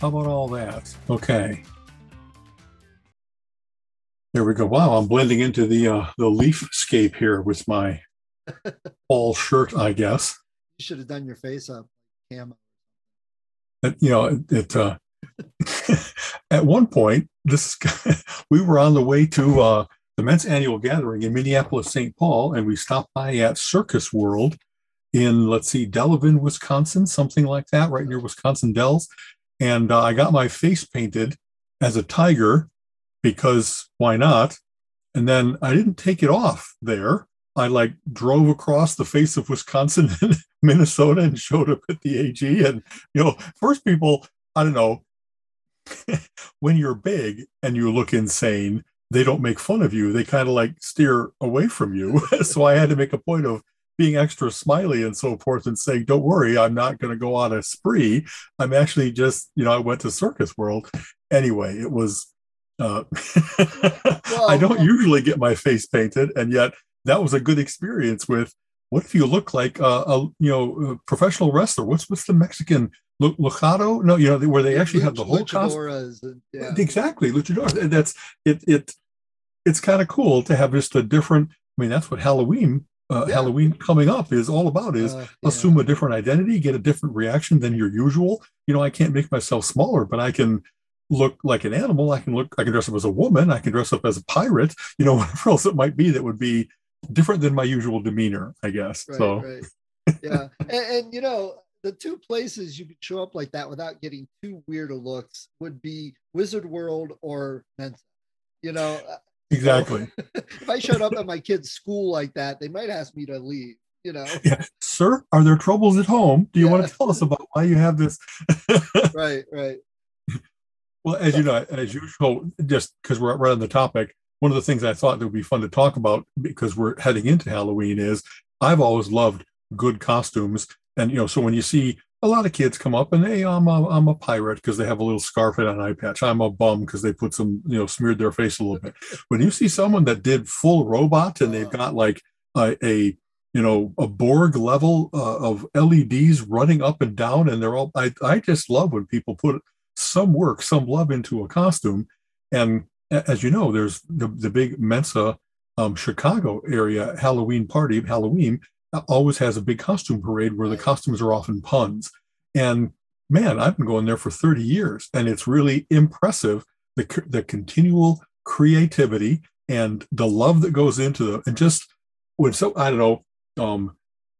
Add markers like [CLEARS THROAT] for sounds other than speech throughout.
How about all that? Okay. There we go. Wow, I'm blending into the uh, the leafscape here with my [LAUGHS] fall shirt, I guess. You should have done your face up camo. You know, it, it uh, [LAUGHS] at one point, this [LAUGHS] we were on the way to uh, the men's annual gathering in Minneapolis, St. Paul, and we stopped by at Circus World in let's see, Delavan, Wisconsin, something like that, right near Wisconsin Dells. And uh, I got my face painted as a tiger because why not? And then I didn't take it off there. I like drove across the face of Wisconsin [LAUGHS] and Minnesota and showed up at the AG. And, you know, first people, I don't know, [LAUGHS] when you're big and you look insane, they don't make fun of you. They kind of like steer away from you. [LAUGHS] so I had to make a point of being extra smiley and so forth and saying, don't worry, I'm not going to go on a spree. I'm actually just, you know, I went to Circus World. Anyway, it was, uh, [LAUGHS] well, I don't usually get my face painted. And yet that was a good experience with what if you look like a, a you know a professional wrestler? What's what's the Mexican luchado? No, you know where they actually have the whole costume. Yeah. Exactly, luchador. That's it. It it's kind of cool to have just a different. I mean, that's what Halloween uh, yeah. Halloween coming up is all about is uh, yeah. assume a different identity, get a different reaction than your usual. You know, I can't make myself smaller, but I can look like an animal. I can look, I can dress up as a woman. I can dress up as a pirate, you know, [LAUGHS] whatever else it might be that would be different than my usual demeanor, I guess. Right, so, right. yeah. [LAUGHS] and, and, you know, the two places you could show up like that without getting too weird of looks would be Wizard World or Mensa. You know, exactly. [LAUGHS] if I showed up at my kid's school like that, they might ask me to leave. You know, yeah, sir, are there troubles at home? Do you yeah. want to tell us about why you have this? [LAUGHS] right, right. Well, as you know, as usual, just because we're right on the topic, one of the things I thought that would be fun to talk about because we're heading into Halloween is I've always loved good costumes. And, you know, so when you see a lot of kids come up and, hey, I'm a, I'm a pirate because they have a little scarf and an eye patch. I'm a bum because they put some, you know, smeared their face a little bit. When you see someone that did full robot and they've got like a, a you know, a Borg level uh, of LEDs running up and down, and they're all, I, I just love when people put some work, some love into a costume. And as you know, there's the, the big Mensa um, Chicago area Halloween party, Halloween, always has a big costume parade where the costumes are often puns. And man, I've been going there for 30 years, and it's really impressive the, the continual creativity and the love that goes into the, and just when so, I don't know, um,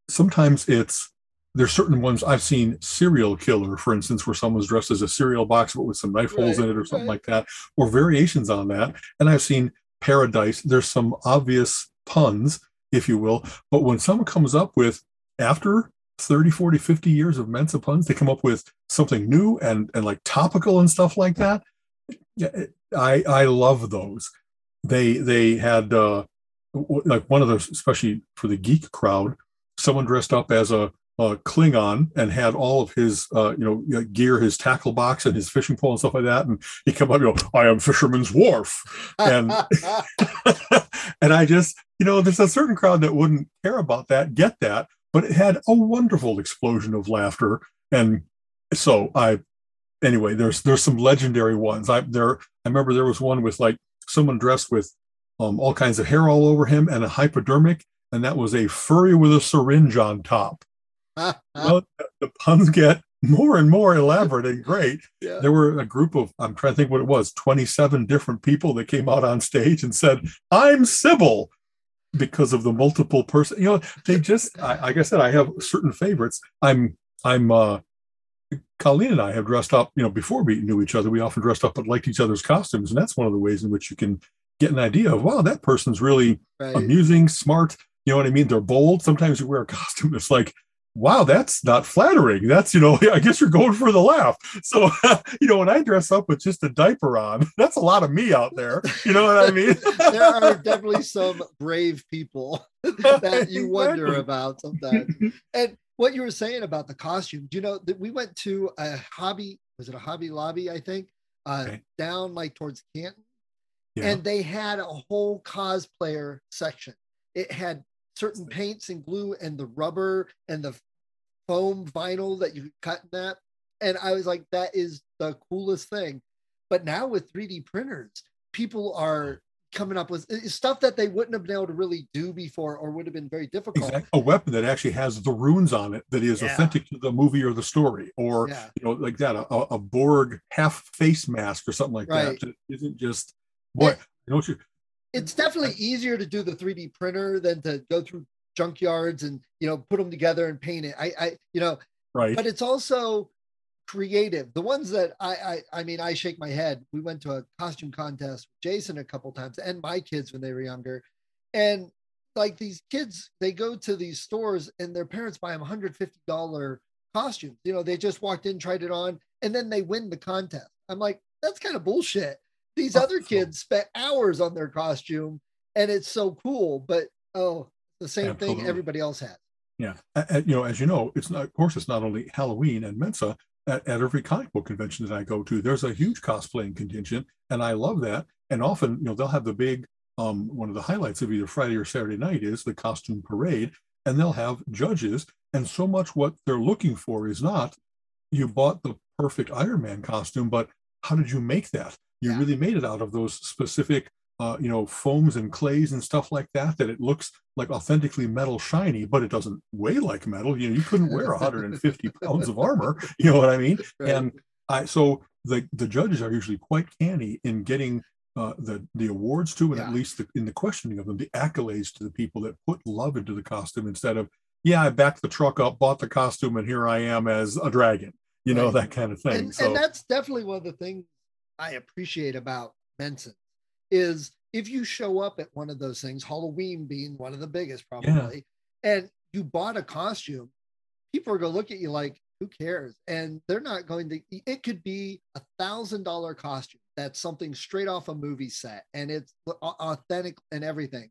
sometimes it's there's certain ones I've seen serial killer, for instance, where someone's dressed as a cereal box but with some knife right, holes in it or something right. like that, or variations on that. And I've seen paradise. There's some obvious puns, if you will. But when someone comes up with after 30, 40, 50 years of Mensa puns, they come up with something new and and like topical and stuff like that. I I love those. They they had uh like one of those, especially for the geek crowd, someone dressed up as a uh, Klingon and had all of his, uh, you know, gear, his tackle box and his fishing pole and stuff like that. And he come up, you know, I am Fisherman's Wharf, and [LAUGHS] and I just, you know, there's a certain crowd that wouldn't care about that, get that, but it had a wonderful explosion of laughter, and so I, anyway, there's there's some legendary ones. I there, I remember there was one with like someone dressed with um, all kinds of hair all over him and a hypodermic, and that was a furry with a syringe on top well, [LAUGHS] the puns get more and more elaborate and great. Yeah. There were a group of, I'm trying to think what it was, 27 different people that came out on stage and said, I'm Sybil because of the multiple person. You know, they just, I, like I said, I have certain favorites. I'm, I'm, uh, Colleen and I have dressed up, you know, before we knew each other, we often dressed up but liked each other's costumes. And that's one of the ways in which you can get an idea of wow, that person's really Right. amusing, smart. You know what I mean? They're bold. Sometimes you wear a costume It's like, wow, that's not flattering. That's, you know, [LAUGHS] I guess you're going for the laugh. So, [LAUGHS] you know, when I dress up with just a diaper on, [LAUGHS] that's a lot of me out there. You know what I mean? there are definitely some brave people that you wonder about sometimes. And what you were saying about the costume, you know, that we went to a hobby, was it a hobby lobby, I think, uh, Okay. down like towards Canton. Yeah. And they had a whole cosplayer section. It had certain paints and glue and the rubber and the foam vinyl that you could cut in that. And I was like, that is the coolest thing. But now with 3D printers, people are coming up with stuff that they wouldn't have been able to really do before or would have been very difficult. Exact- a weapon that actually has the runes on it that is Yeah. authentic to the movie or the story, or Yeah. you know, like that, a, a- Borg half face mask or something like Right. that. That isn't just what It- you know what you It's definitely easier to do the 3D printer than to go through junkyards and you know put them together and paint it. I, I you know, right? but it's also creative. The ones that I, I, I mean, I shake my head. We went to a costume contest with Jason a couple times and my kids when they were younger, and like these kids, they go to these stores and their parents buy them 150 dollar costumes. You know, they just walked in, tried it on, and then they win the contest. I'm like, that's kind of bullshit. These Oh, other kids spent hours on their costume, and it's so cool. But oh, the same thing everybody else has. Yeah, A- a- you know, as you know, it's not. Of course, it's not only Halloween and Mensa. At, at every comic book convention that I go to, there's a huge cosplaying contingent, and I love that. And often, you know, they'll have the big. Um, one of the highlights of either Friday or Saturday night is the costume parade, and they'll have judges. And so much what they're looking for is not you bought the perfect Iron Man costume, but how did you make that? You Yeah. really made it out of those specific, uh, you know, foams and clays and stuff like that. That it looks like authentically metal shiny, but it doesn't weigh like metal. You know, you couldn't wear 150 [LAUGHS] pounds of armor. [LAUGHS] You know what I mean? Right. And I so the the judges are usually quite canny in getting uh, the the awards to, and Yeah. at least the, in the questioning of them, the accolades to the people that put love into the costume instead of yeah, I backed the truck up, bought the costume, and here I am as a dragon. You know Right. that kind of thing. and, so and that's definitely one of the things I appreciate about Mensan is if you show up at one of those things, Halloween being one of the biggest probably, and you bought a costume, people are going to look at you like, who cares? And they're not going to, it could be a thousand dollar costume. That's something straight off a movie set and it's authentic and everything,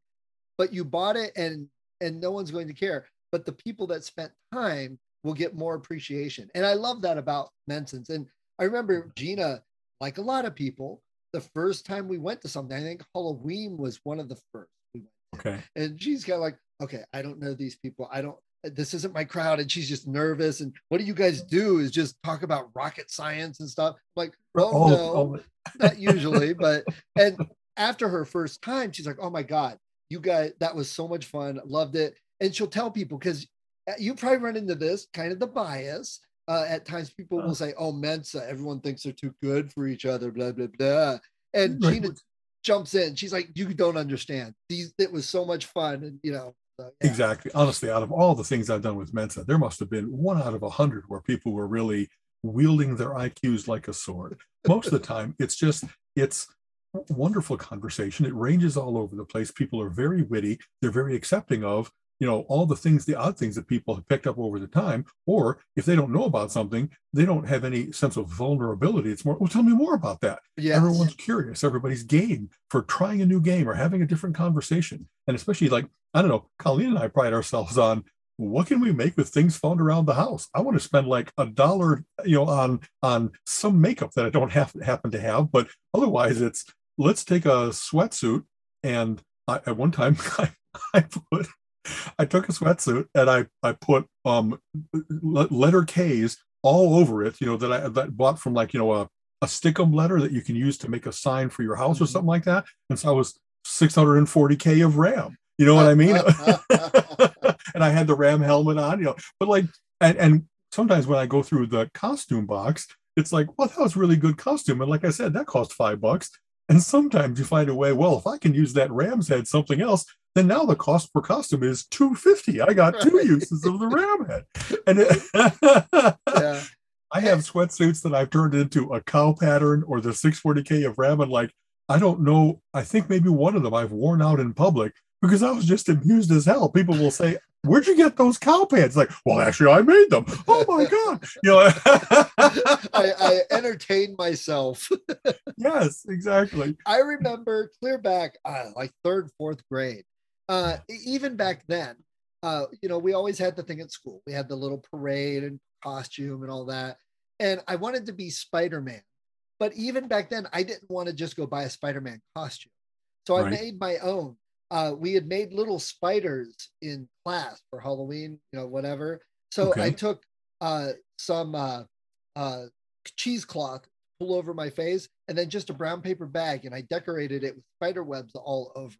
but you bought it and, and no one's going to care. But the people that spent time will get more appreciation. And I love that about Mensans. And I remember mm-hmm. Gina, like a lot of people, the first time we went to something, I think Halloween was one of the first we went. to. okay. And she's kind of like, okay, I don't know these people. I don't, this isn't my crowd. And she's just nervous. And what do you guys do is just talk about rocket science and stuff. Like, oh, All- no, all- not usually. But, and after her first time, she's like, oh my God, you guys, that was so much fun. Loved it. And she'll tell people because uh, you probably run into this kind of the bias. Uh, at times, people will say, "Oh, Mensa, everyone thinks they're too good for each other." Blah blah blah. And [LAUGHS] Right. Gina jumps in. She's like, "You don't understand. These it was so much fun." And you know, so, yeah. Exactly. Honestly, out of all the things I've done with Mensa, there must have been one out of a hundred where people were really wielding their IQs like a sword. Most of the time, it's just it's wonderful conversation. It ranges all over the place. People are very witty. They're very accepting of you know all the things, the odd things that people have picked up over the time. Or if they don't know about something, they don't have any sense of vulnerability. It's more, well, tell me more about that. Yes. Everyone's curious. Everybody's game for trying a new game or having a different conversation. And especially like, I don't know, Colleen and I pride ourselves on what can we make with things found around the house? I want to spend like a dollar, you know, on on some makeup that I don't have happen to have, but otherwise it's let's take a sweatsuit and I, at one time [LAUGHS] I, I put I took a sweatsuit and I I put um letter K's all over it, you know, that I that bought from like, you know, a a stickum letter that you can use to make a sign for your house or Mhm. something like that. And so I was 640k of RAM. You know what I mean? [LAUGHS] and I had the RAM helmet on, you know. But like, and and sometimes when I go through the costume box, it's like, well, that was really good costume, and like I said, that cost five bucks. And sometimes you find a way. Well, if I can use that Ram's head something else, then now the cost per costume is two fifty. I got two uses of the Ram head, and it, [LAUGHS] yeah. [LAUGHS] I have sweatsuits that I've turned into a cow pattern or the 640k of Ram, and like I don't know. I think maybe one of them I've worn out in public because I was just amused as hell. People will say, Where'd you get those cow pants? Like, well, actually, I made them. Oh my [LAUGHS] God. You know, I, I entertained myself. yes, exactly. I remember clear back, uh, like third, fourth grade. Uh, even back then, uh, you know, we always had the thing at school. We had the little parade and costume and all that. And I wanted to be Spider Man. But even back then, I didn't want to just go buy a Spider Man costume. So right. I made my own. Uh, we had made little spiders in class for Halloween, you know, whatever. So okay. I took uh, some uh, uh, cheesecloth, pull over my face, and then just a brown paper bag, and I decorated it with spider webs all over.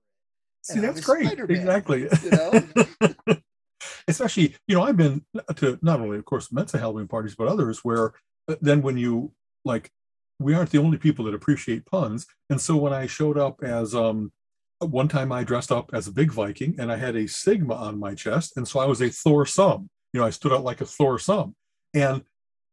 See, that's great. Spider-Man, exactly. [LAUGHS] You know? [LAUGHS] Especially, you know, I've been to not only, of course, Mensa Halloween parties, but others where uh, then when you like, we aren't the only people that appreciate puns. And so when I showed up as, um, one time I dressed up as a big Viking and I had a Sigma on my chest. And so I was a Thor sum. You know, I stood out like a Thor sum. And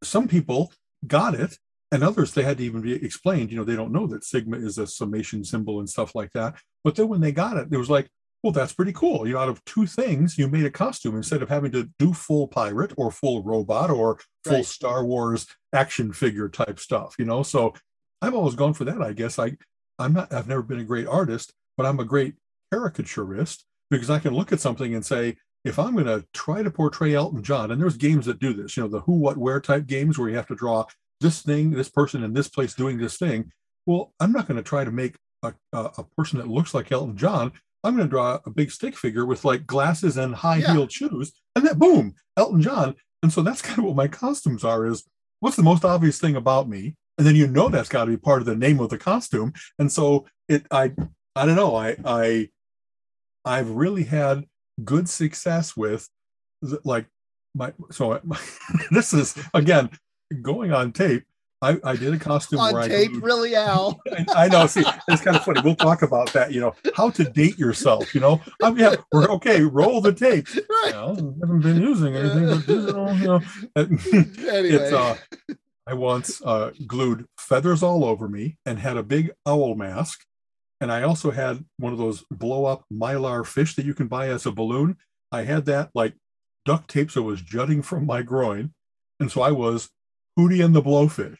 some people got it and others they had to even be explained you know they don't know that sigma is a summation symbol and stuff like that. But then when they got it it was like well that's pretty cool. You know out of two things you made a costume. Instead of having to do full pirate or full robot or full right. star wars action figure type stuff you know? So i've always gone for that i guess. I i'm not i've never been a great artist but i'm a great caricaturist because i can look at something and say if i'm going to try to portray elton john and there's games that do this you know the who what where type games where you have to draw this thing, this person in this place doing this thing. Well, I'm not going to try to make a, a, a, person that looks like Elton John. I'm going to draw a big stick figure with like glasses and high heeled shoes, and then boom, Elton John. And so that's [LAUGHS] kind of what my costumes are: is what's the most obvious thing about me, and then you know that's got to be part of the name of the costume. And so it, I, I don't know, I, I, I've really had good success with like my so my, [LAUGHS] this is again going on tape, I, I did a costume on where tape, I really, Al. [LAUGHS] I, I, know. See, it's kind of funny. We'll talk about that. You know, how to date yourself. You know, I mean, yeah, we're okay. Roll the tape. [LAUGHS] Right. You know, haven't been using anything but digital. You know, [LAUGHS] anyway. it's uh, I once uh, glued feathers all over me and had a big owl mask, and I also had one of those blow up mylar fish that you can buy as a balloon. I had that like duct tape so it was jutting from my groin, and so I was Hootie and the Blowfish.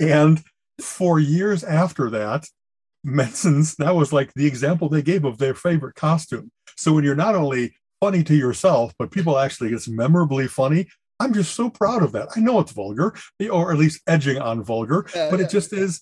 and for years after that, Mensans, that was like the example they gave of their favorite costume. So when you're not only funny to yourself, but people actually it's memorably funny. I'm just so proud of that. I know it's vulgar, or at least edging on vulgar, yeah, but yeah. it just is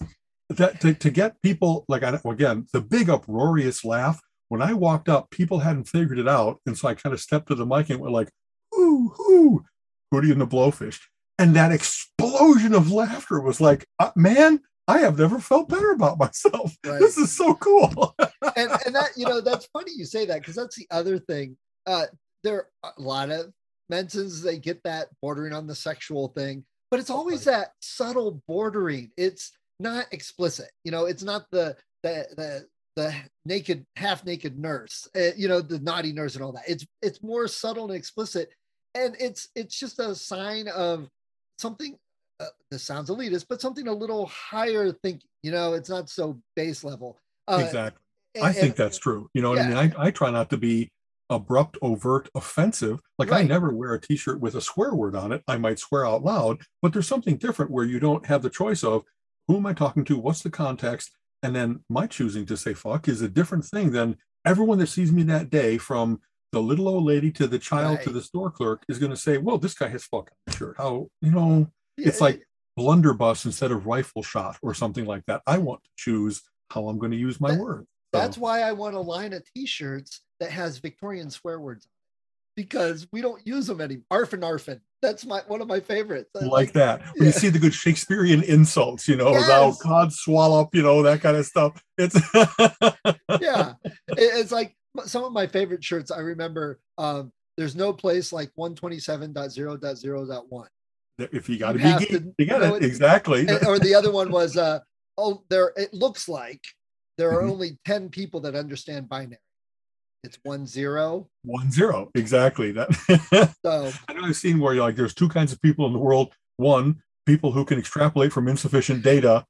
that to, to get people like I again the big uproarious laugh. When I walked up, people hadn't figured it out, and so I kind of stepped to the mic and went like, "Ooh, ooh," Hootie and the Blowfish. And that explosion of laughter was like, uh, man, I have never felt better about myself. [LAUGHS] Right. This is so cool. [LAUGHS] and, and that, you know, that's funny you say that because that's the other thing. Uh, there are a lot of Mensans, they get that bordering on the sexual thing, but it's always that subtle bordering. It's not explicit. You know, it's not the, the, the, the naked half naked nurse uh, you know the naughty nurse and all that it's it's more subtle and explicit and it's it's just a sign of something uh, this sounds elitist but something a little higher thinking you know it's not so base level uh, exactly. and, i think and, that's true. You know yeah. i mean? I, I try not to be abrupt overt offensive. Like right. i never wear a t-shirt with a swear word on it. I might swear out loud but there's something different where you don't have the choice of who am i talking to what's the context and then my choosing to say fuck is a different thing than everyone that sees me that day from the little old lady to the child right. to the store clerk is going to say, "Well, this guy has fucking shirt." How you know? Yeah, it's like blunderbuss instead of rifle shot or something like that. I want to choose how I'm going to use my that, words. So. That's why I want a line of T-shirts that has Victorian swear words on it because we don't use them anymore. Arfin arfin. That's my one of my favorites. I like, like that. [LAUGHS] When yeah. you see the good Shakespearean insults, you know, yes. thou cod swallow, you know, that kind of stuff. It's yeah. It's like some of my favorite shirts. I remember um, there's no place like 127.0.0.1. If you got to be geek, you got it exactly. or the other one was, [LAUGHS] uh, oh, there. It looks like there are mm-hmm. only 10 people that understand binary. It's one zero. One zero, exactly. That. [LAUGHS] so I know I've seen where you're like, there's two kinds of people in the world. One, people who can extrapolate from insufficient data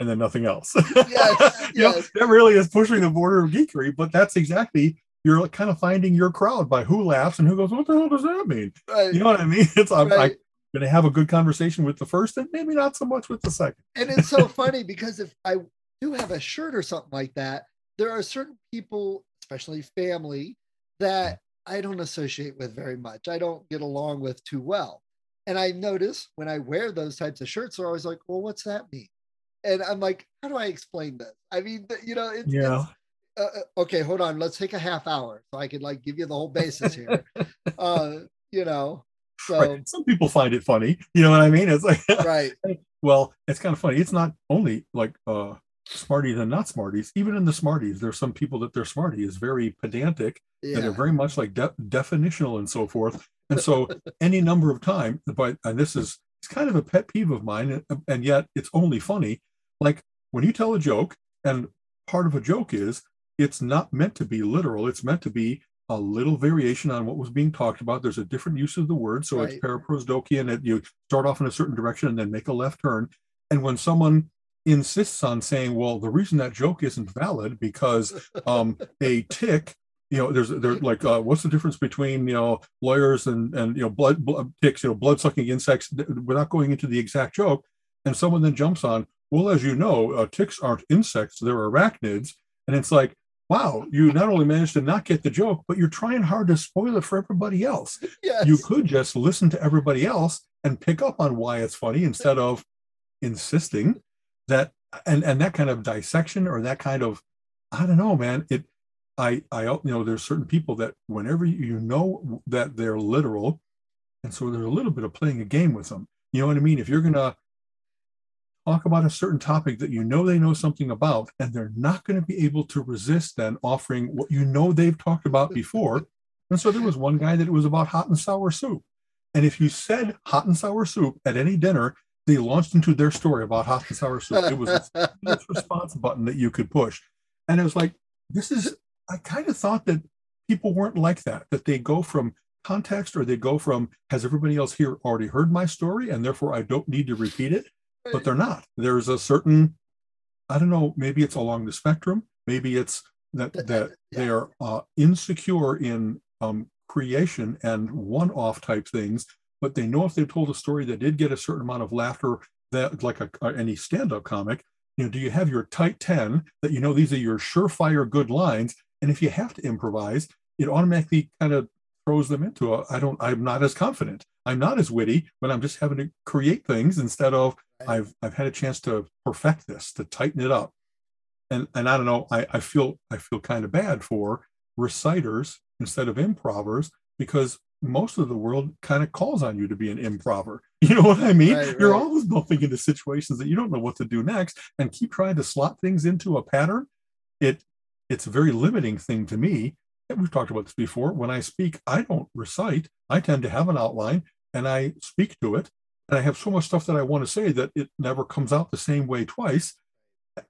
and then nothing else. Yes, [LAUGHS] you yes. Know, that really is pushing the border of geekery, but that's exactly you're kind of finding your crowd by who laughs and who goes, What the hell does that mean? Right. You know what I mean? [LAUGHS] It's I'm, right. I'm going to have a good conversation with the first and maybe not so much with the second. And it's so [LAUGHS] funny because if I do have a shirt or something like that, there are certain people, especially family, that I don't associate with very much. I don't get along with too well. And I notice when I wear those types of shirts, they're always like, well, what's that mean? And I'm like, how do I explain this? I mean, you know, it's, yeah. It's, uh, uh, okay, hold on. Let's take a half hour so I can like give you the whole basis here. [LAUGHS] uh, you know, so right. some people find it funny. You know what I mean? It's like, [LAUGHS] right. well, it's kind of funny. It's not only like uh, smarties and not smarties. Even in the smarties, there's some people that their smarty is very pedantic yeah. and they're very much like de- definitional and so forth. And so [LAUGHS] any number of time, but and this is it's kind of a pet peeve of mine, and, and yet it's only funny. Like when you tell a joke, and part of a joke is it's not meant to be literal. It's meant to be a little variation on what was being talked about. There's a different use of the word, so right. it's paraprosdokian. And you start off in a certain direction and then make a left turn. And when someone insists on saying, well, the reason that joke isn't valid because um, [LAUGHS] a tick, you know, there's there's like, uh, what's the difference between you know lawyers and and you know blood, blood ticks, you know, blood sucking insects, without going into the exact joke, and someone then jumps on, well, as you know, uh, ticks aren't insects; they're arachnids, and it's like. Wow, you not only managed to not get the joke, but you're trying hard to spoil it for everybody else. [LAUGHS] Yes. You could just listen to everybody else and pick up on why it's funny instead of insisting that and and that kind of dissection or that kind of i don't know man it i i you know there's certain people that whenever you know that they're literal and so there's a little bit of playing a game with them you know what i mean if you're going to talk about a certain topic that you know they know something about and they're not going to be able to resist then offering what you know they've talked about before and so there was one guy that it was about hot and sour soup and if you said hot and sour soup at any dinner they launched into their story about hot and sour soup. It was a [LAUGHS] response button that you could push. And it was like, this is, I kind of thought that people weren't like that, that they go from context or they go from, has everybody else here already heard my story and therefore I don't need to repeat it? But they're not. There's a certain, I don't know, maybe it's along the spectrum. Maybe it's that, that they are uh, insecure in um, creation and one off type things but they know if they've told a story that did get a certain amount of laughter, that like a, any stand-up comic, you know, do you have your tight 10 that you know these are your surefire good lines? And if you have to improvise, it automatically kind of throws them into a I don't I'm not as confident. I'm not as witty, but I'm just having to create things instead of I've I've had a chance to perfect this, to tighten it up. And and I don't know, I, I feel I feel kind of bad for reciters instead of improvers because most of the world kind of calls on you to be an improver. [LAUGHS] You know what I mean? Right, You're right. always bumping into situations that you don't know what to do next and keep trying to slot things into a pattern. It it's a very limiting thing to me. And we've talked about this before. When I speak, I don't recite. I tend to have an outline and I speak to it. And I have so much stuff that I want to say that it never comes out the same way twice.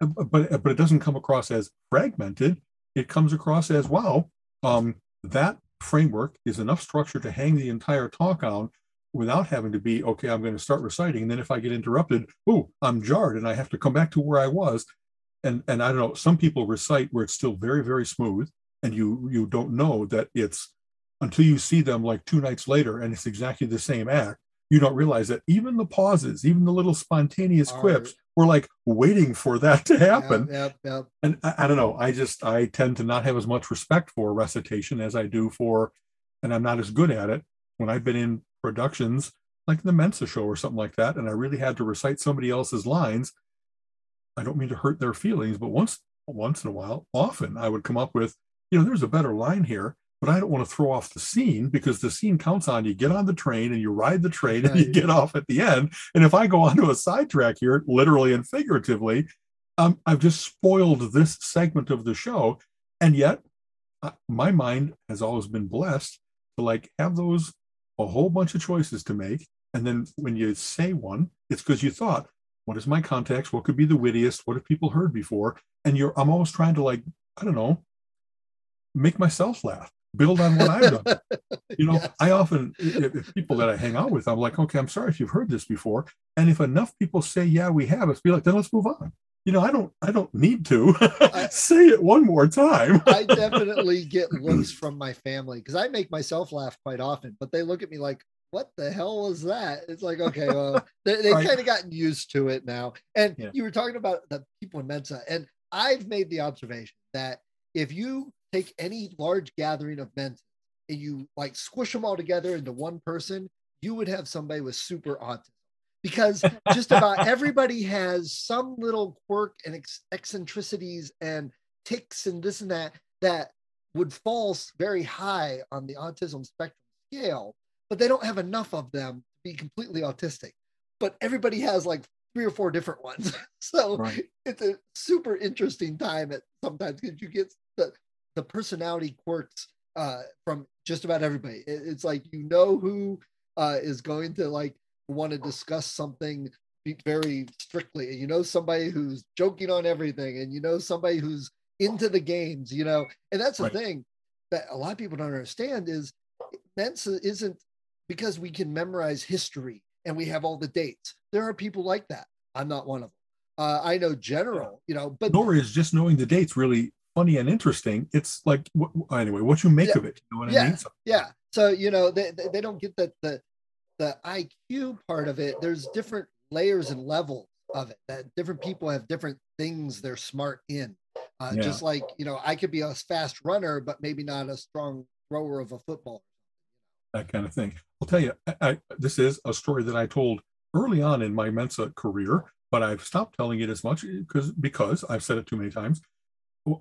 But but it doesn't come across as fragmented. It comes across as wow, um, that framework is enough structure to hang the entire talk on without having to be okay i'm going to start reciting and then if i get interrupted oh i'm jarred and i have to come back to where i was and and i don't know some people recite where it's still very very smooth and you you don't know that it's until you see them like two nights later and it's exactly the same act you don't realize that even the pauses even the little spontaneous quips we're like waiting for that to happen. Yep, yep, yep. And I, I, don't know. I just I tend to not have as much respect for recitation as I do for, and I'm not as good at it when I've been in productions like the Mensa show or something like that, and I really had to recite somebody else's lines. I don't mean to hurt their feelings, but once once in a while, often I would come up with, you know, there's a better line here, but I don't want to throw off the scene because the scene counts on you get on the train and you ride the train and you get off at the end. And if I go onto a sidetrack here, literally and figuratively, um, I've just spoiled this segment of the show. And yet, uh, my mind has always been blessed to like have those a whole bunch of choices to make. And then when you say one, it's because you thought, what is my context? What could be the wittiest? What have people heard before? And you're, I'm always trying to like, I don't know, make myself laugh build on what I've done. [LAUGHS] You know, yes. I often, if, if, people that I hang out with, I'm like, okay, I'm sorry if you've heard this before. And if enough people say, yeah, we have, it's be like, then let's move on. you know, I don't, I don't need to [LAUGHS] I, say it one more time. [LAUGHS] I definitely get looks from my family because I make myself laugh quite often, but they look at me like, what the hell was that? It's like, okay, well, they, have right. kind of gotten used to it now. And yeah. you were talking about the people in Mensa, and I've made the observation that if you take any large gathering of Mensa and you like squish them all together into one person, you would have somebody with super autism because just about [LAUGHS] everybody has some little quirk and ex- eccentricities and ticks and this and that that would fall very high on the autism spectrum scale, but they don't have enough of them to be completely autistic. But everybody has like three or four different ones. [LAUGHS] so right. it's a super interesting time at sometimes because you get the, the personality quirks uh, from just about everybody. It, it's like you know who uh, is going to like want to discuss something very strictly. And you know somebody who's joking on everything and you know somebody who's into the games you know? And that's the right. thing that a lot of people don't understand is mensa isn't because we can memorize history and we have all the dates. There are people like that. I'm not one of them uh, i know general you know but nor is just knowing the dates really funny and interesting it's like anyway what you make yeah, of it you know what yeah, i mean so, yeah so you know they, they don't get that the the IQ part of it, there's different layers and levels of it that different people have different things they're smart in. Uh, yeah. Just like, you know, I could be a fast runner, but maybe not a strong thrower of a football. That kind of thing. I'll tell you, I, I, this is a story that I told early on in my Mensa career, but I've stopped telling it as much because because I've said it too many times.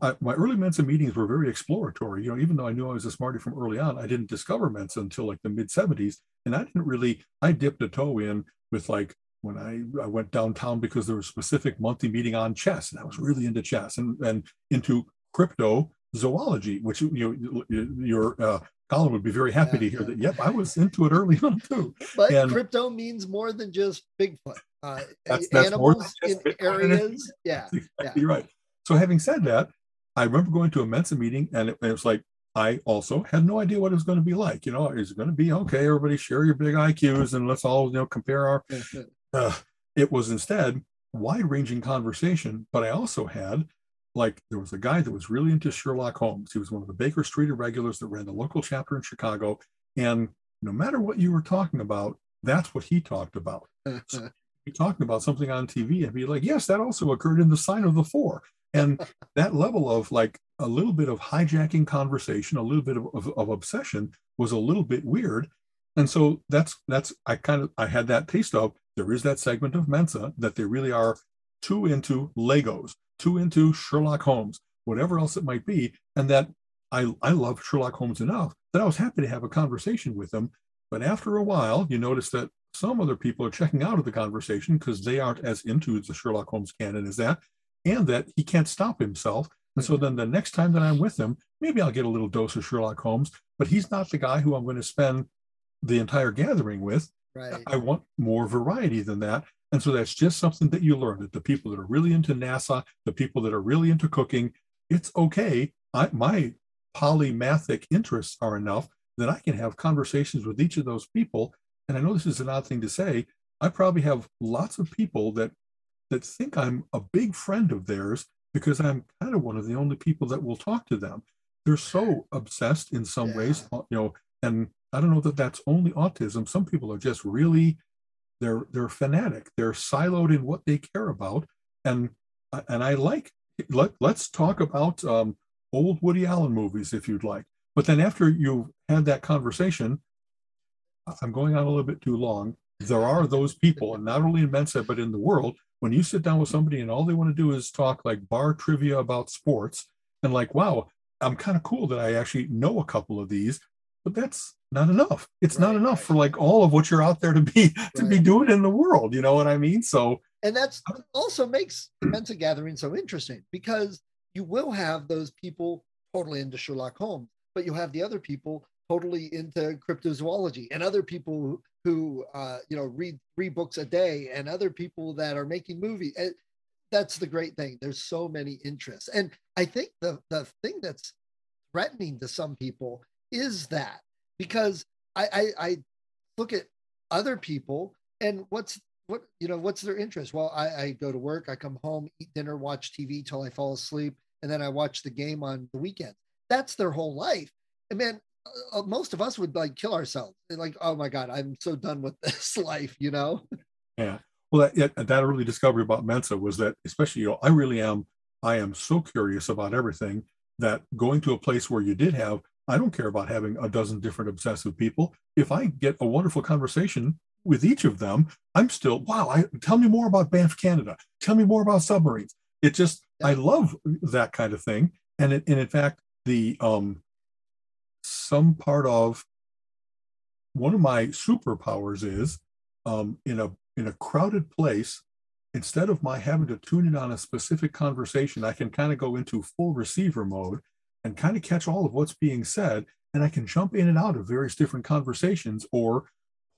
I, my early Mensa meetings were very exploratory. You know, even though I knew I was a smarty from early on, I didn't discover Mensa until like the mid 70s. And I didn't really, I dipped a toe in with like when I, I went downtown because there was a specific monthly meeting on chess. And I was really into chess and, and into crypto zoology, which you know, your uh, Colin would be very happy yeah, to hear yeah. that. Yep, I was into it early [LAUGHS] on too. But and, crypto means more than just Bigfoot. Uh, that's, that's animals in areas. Yeah, [LAUGHS] yeah, you're right. So having said that, I remember going to a Mensa meeting and it, it was like, I also had no idea what it was going to be like. You know, is it going to be okay? Everybody share your big IQs and let's all you know compare our. Uh, it was instead wide-ranging conversation, but I also had like there was a guy that was really into Sherlock Holmes. He was one of the Baker Street irregulars that ran the local chapter in Chicago, and no matter what you were talking about, that's what he talked about. [LAUGHS] so be talking about something on TV and be like, yes, that also occurred in the sign of the four and that level of like a little bit of hijacking conversation a little bit of, of, of, obsession was a little bit weird. And so that's that's i kind of i had that taste of there is that segment of mensa that they really are too into legos too into sherlock holmes whatever else it might be. And that i i love sherlock holmes enough that i was happy to have a conversation with them. But after a while you notice that some other people are checking out of the conversation because they aren't as into the sherlock holmes canon as that and that he can't stop himself. And so mm-hmm. then the next time that I'm with him, maybe I'll get a little dose of Sherlock Holmes, but he's not the guy who I'm going to spend the entire gathering with. Right. I want more variety than that. And so that's just something that you learn that the people that are really into NASA, the people that are really into cooking, it's okay. I, my polymathic interests are enough that I can have conversations with each of those people. And I know this is an odd thing to say. I probably have lots of people that that think I'm a big friend of theirs because I'm kind of one of the only people that will talk to them. They're so obsessed in some yeah. ways, you know, and I don't know that that's only autism. Some people are just really they're they're fanatic. They're siloed in what they care about, and and I like let let's talk about um, old Woody Allen movies if you'd like. But then after you've had that conversation, I'm going on a little bit too long. There are those people, and not only in Mensa but in the world, when you sit down with somebody and all they want to do is talk like bar trivia about sports and like wow i'm kind of cool that i actually know a couple of these but that's not enough it's right, not enough right. for like all of what you're out there to be to right. be doing in the world you know what i mean so and that's uh also makes mensa gathering so interesting because you will have those people totally into sherlock holmes but you have the other people totally into cryptozoology and other people who uh, you know read three books a day and other people that are making movies and that's the great thing. There's so many interests. And i think the the thing that's threatening to some people is that because i i, I look at other people and what's what you know what's their interest? Well I, I go to work i come home eat dinner watch tv till i fall asleep and then i watch the game on the weekend that's their whole life. And man uh, most of us would like kill ourselves like oh my god i'm so done with [LAUGHS] this life you know yeah well that, that early discovery about mensa was that especially you know i really am i am so curious about everything that going to a place where you did have i don't care about having a dozen different obsessive people if i get a wonderful conversation with each of them, I'm still, wow, I, tell me more about Banff Canada. Tell me more about submarines. It just, yeah. I love that kind of thing. And, it, and in fact, the, um, some part of one of my superpowers is um, in a in a crowded place instead of my having to tune in on a specific conversation i can kind of go into full receiver mode and kind of catch all of what's being said and i can jump in and out of various different conversations or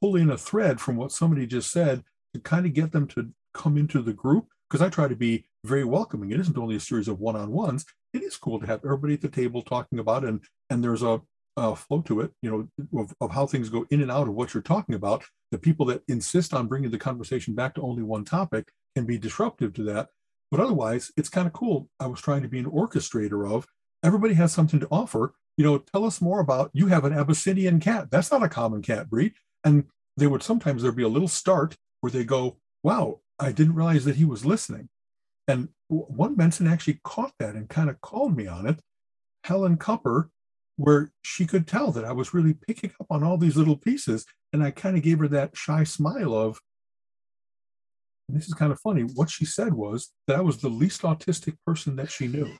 pull in a thread from what somebody just said to kind of get them to come into the group because I try to be very welcoming. It isn't only a series of one-on-ones. It is cool to have everybody at the table talking about it, and and there's a, a flow to it, you know, of, of how things go in and out of what you're talking about. The people that insist on bringing the conversation back to only one topic can be disruptive to that. But otherwise, it's kind of cool. I was trying to be an orchestrator of everybody has something to offer. You know, tell us more about you have an Abyssinian cat. That's not a common cat breed. And they would sometimes there'd be a little start where they go, wow, I didn't realize that he was listening. And one Mensan actually caught that and kind of called me on it, Helen Cupper, where she could tell that I was really picking up on all these little pieces. And I kind of gave her that shy smile of, this is kind of funny. What she said was that I was the least autistic person that she knew.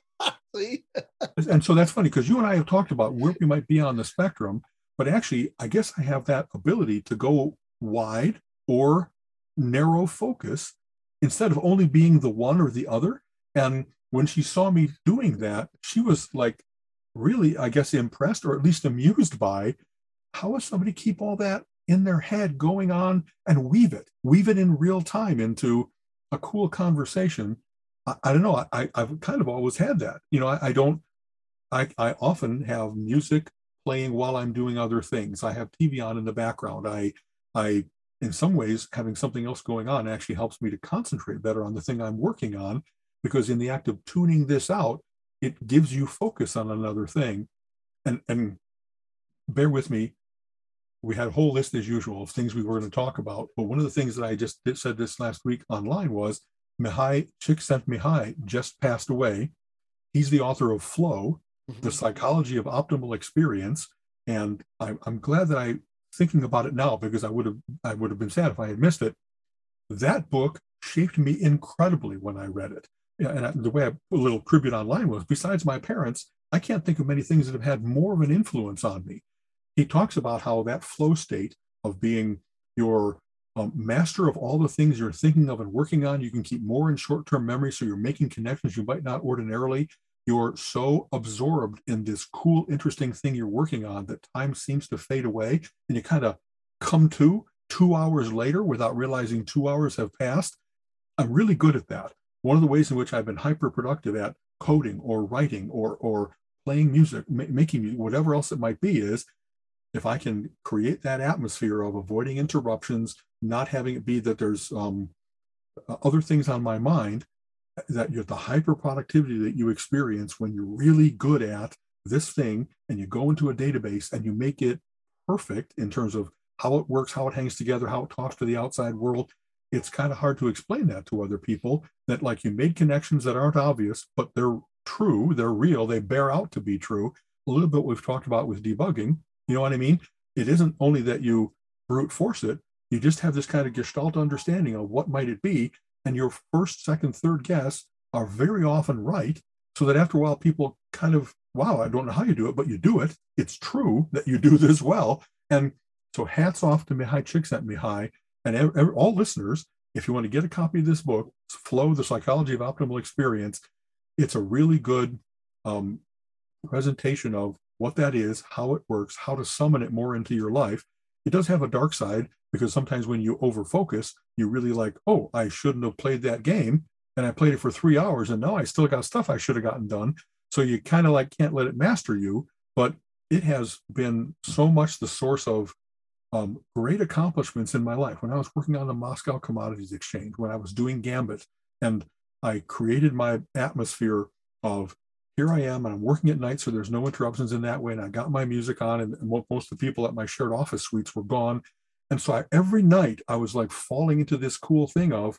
[LAUGHS] and so that's funny because you and I have talked about where we might be on the spectrum. But actually, I guess I have that ability to go wide or narrow focus instead of only being the one or the other. And when she saw me doing that, she was like really, I guess, impressed or at least amused by how does somebody keep all that in their head going on and weave it, weave it in real time into a cool conversation. I, I don't know. I, I've kind of always had that. You know, I, I don't, I, I often have music playing while I'm doing other things. I have TV on in the background. I, I, in some ways, having something else going on actually helps me to concentrate better on the thing I'm working on, because in the act of tuning this out, it gives you focus on another thing. And and bear with me, we had a whole list as usual of things we were going to talk about. But one of the things that I just did, said this last week online was Mihai Csikszentmihalyi just passed away. He's the author of Flow, mm-hmm. the psychology of optimal experience. And I, I'm glad that I thinking about it now because I would have I would have been sad if I had missed it. That book shaped me incredibly when I read it. And the way I a little tribute online was, besides my parents, I can't think of many things that have had more of an influence on me. He talks about how that flow state of being your um, master of all the things you're thinking of and working on, you can keep more in short-term memory, so you're making connections you might not ordinarily you're so absorbed in this cool, interesting thing you're working on that time seems to fade away and you kind of come to two hours later without realizing two hours have passed. I'm really good at that. One of the ways in which I've been hyper productive at coding or writing or, or playing music, ma- making music, whatever else it might be, is if I can create that atmosphere of avoiding interruptions, not having it be that there's um, other things on my mind, that you're the hyper productivity that you experience when you're really good at this thing and you go into a database and you make it perfect in terms of how it works, how it hangs together, how it talks to the outside world. It's kind of hard to explain that to other people that like you made connections that aren't obvious, but they're true, they're real, they bear out to be true. A little bit we've talked about with debugging. You know what I mean? It isn't only that you brute force it, you just have this kind of gestalt understanding of what might it be and your first, second, third guess are very often right. So that after a while, people kind of, wow, I don't know how you do it, but you do it. It's true that you do [LAUGHS] this well. And so hats off to Mihai Csikszentmihalyi and all listeners. If you want to get a copy of this book, Flow, The Psychology of Optimal Experience, it's a really good um, presentation of what that is, how it works, how to summon it more into your life. It does have a dark side because sometimes when you over focus, you really like, oh, I shouldn't have played that game. And I played it for three hours and now I still got stuff I should have gotten done. So you kind of like can't let it master you. But it has been so much the source of um, great accomplishments in my life. When I was working on the Moscow Commodities Exchange, when I was doing Gambit, and I created my atmosphere of here I am, and I'm working at night, so there's no interruptions in that way. And I got my music on, and most of the people at my shared office suites were gone. And so I, every night I was like falling into this cool thing of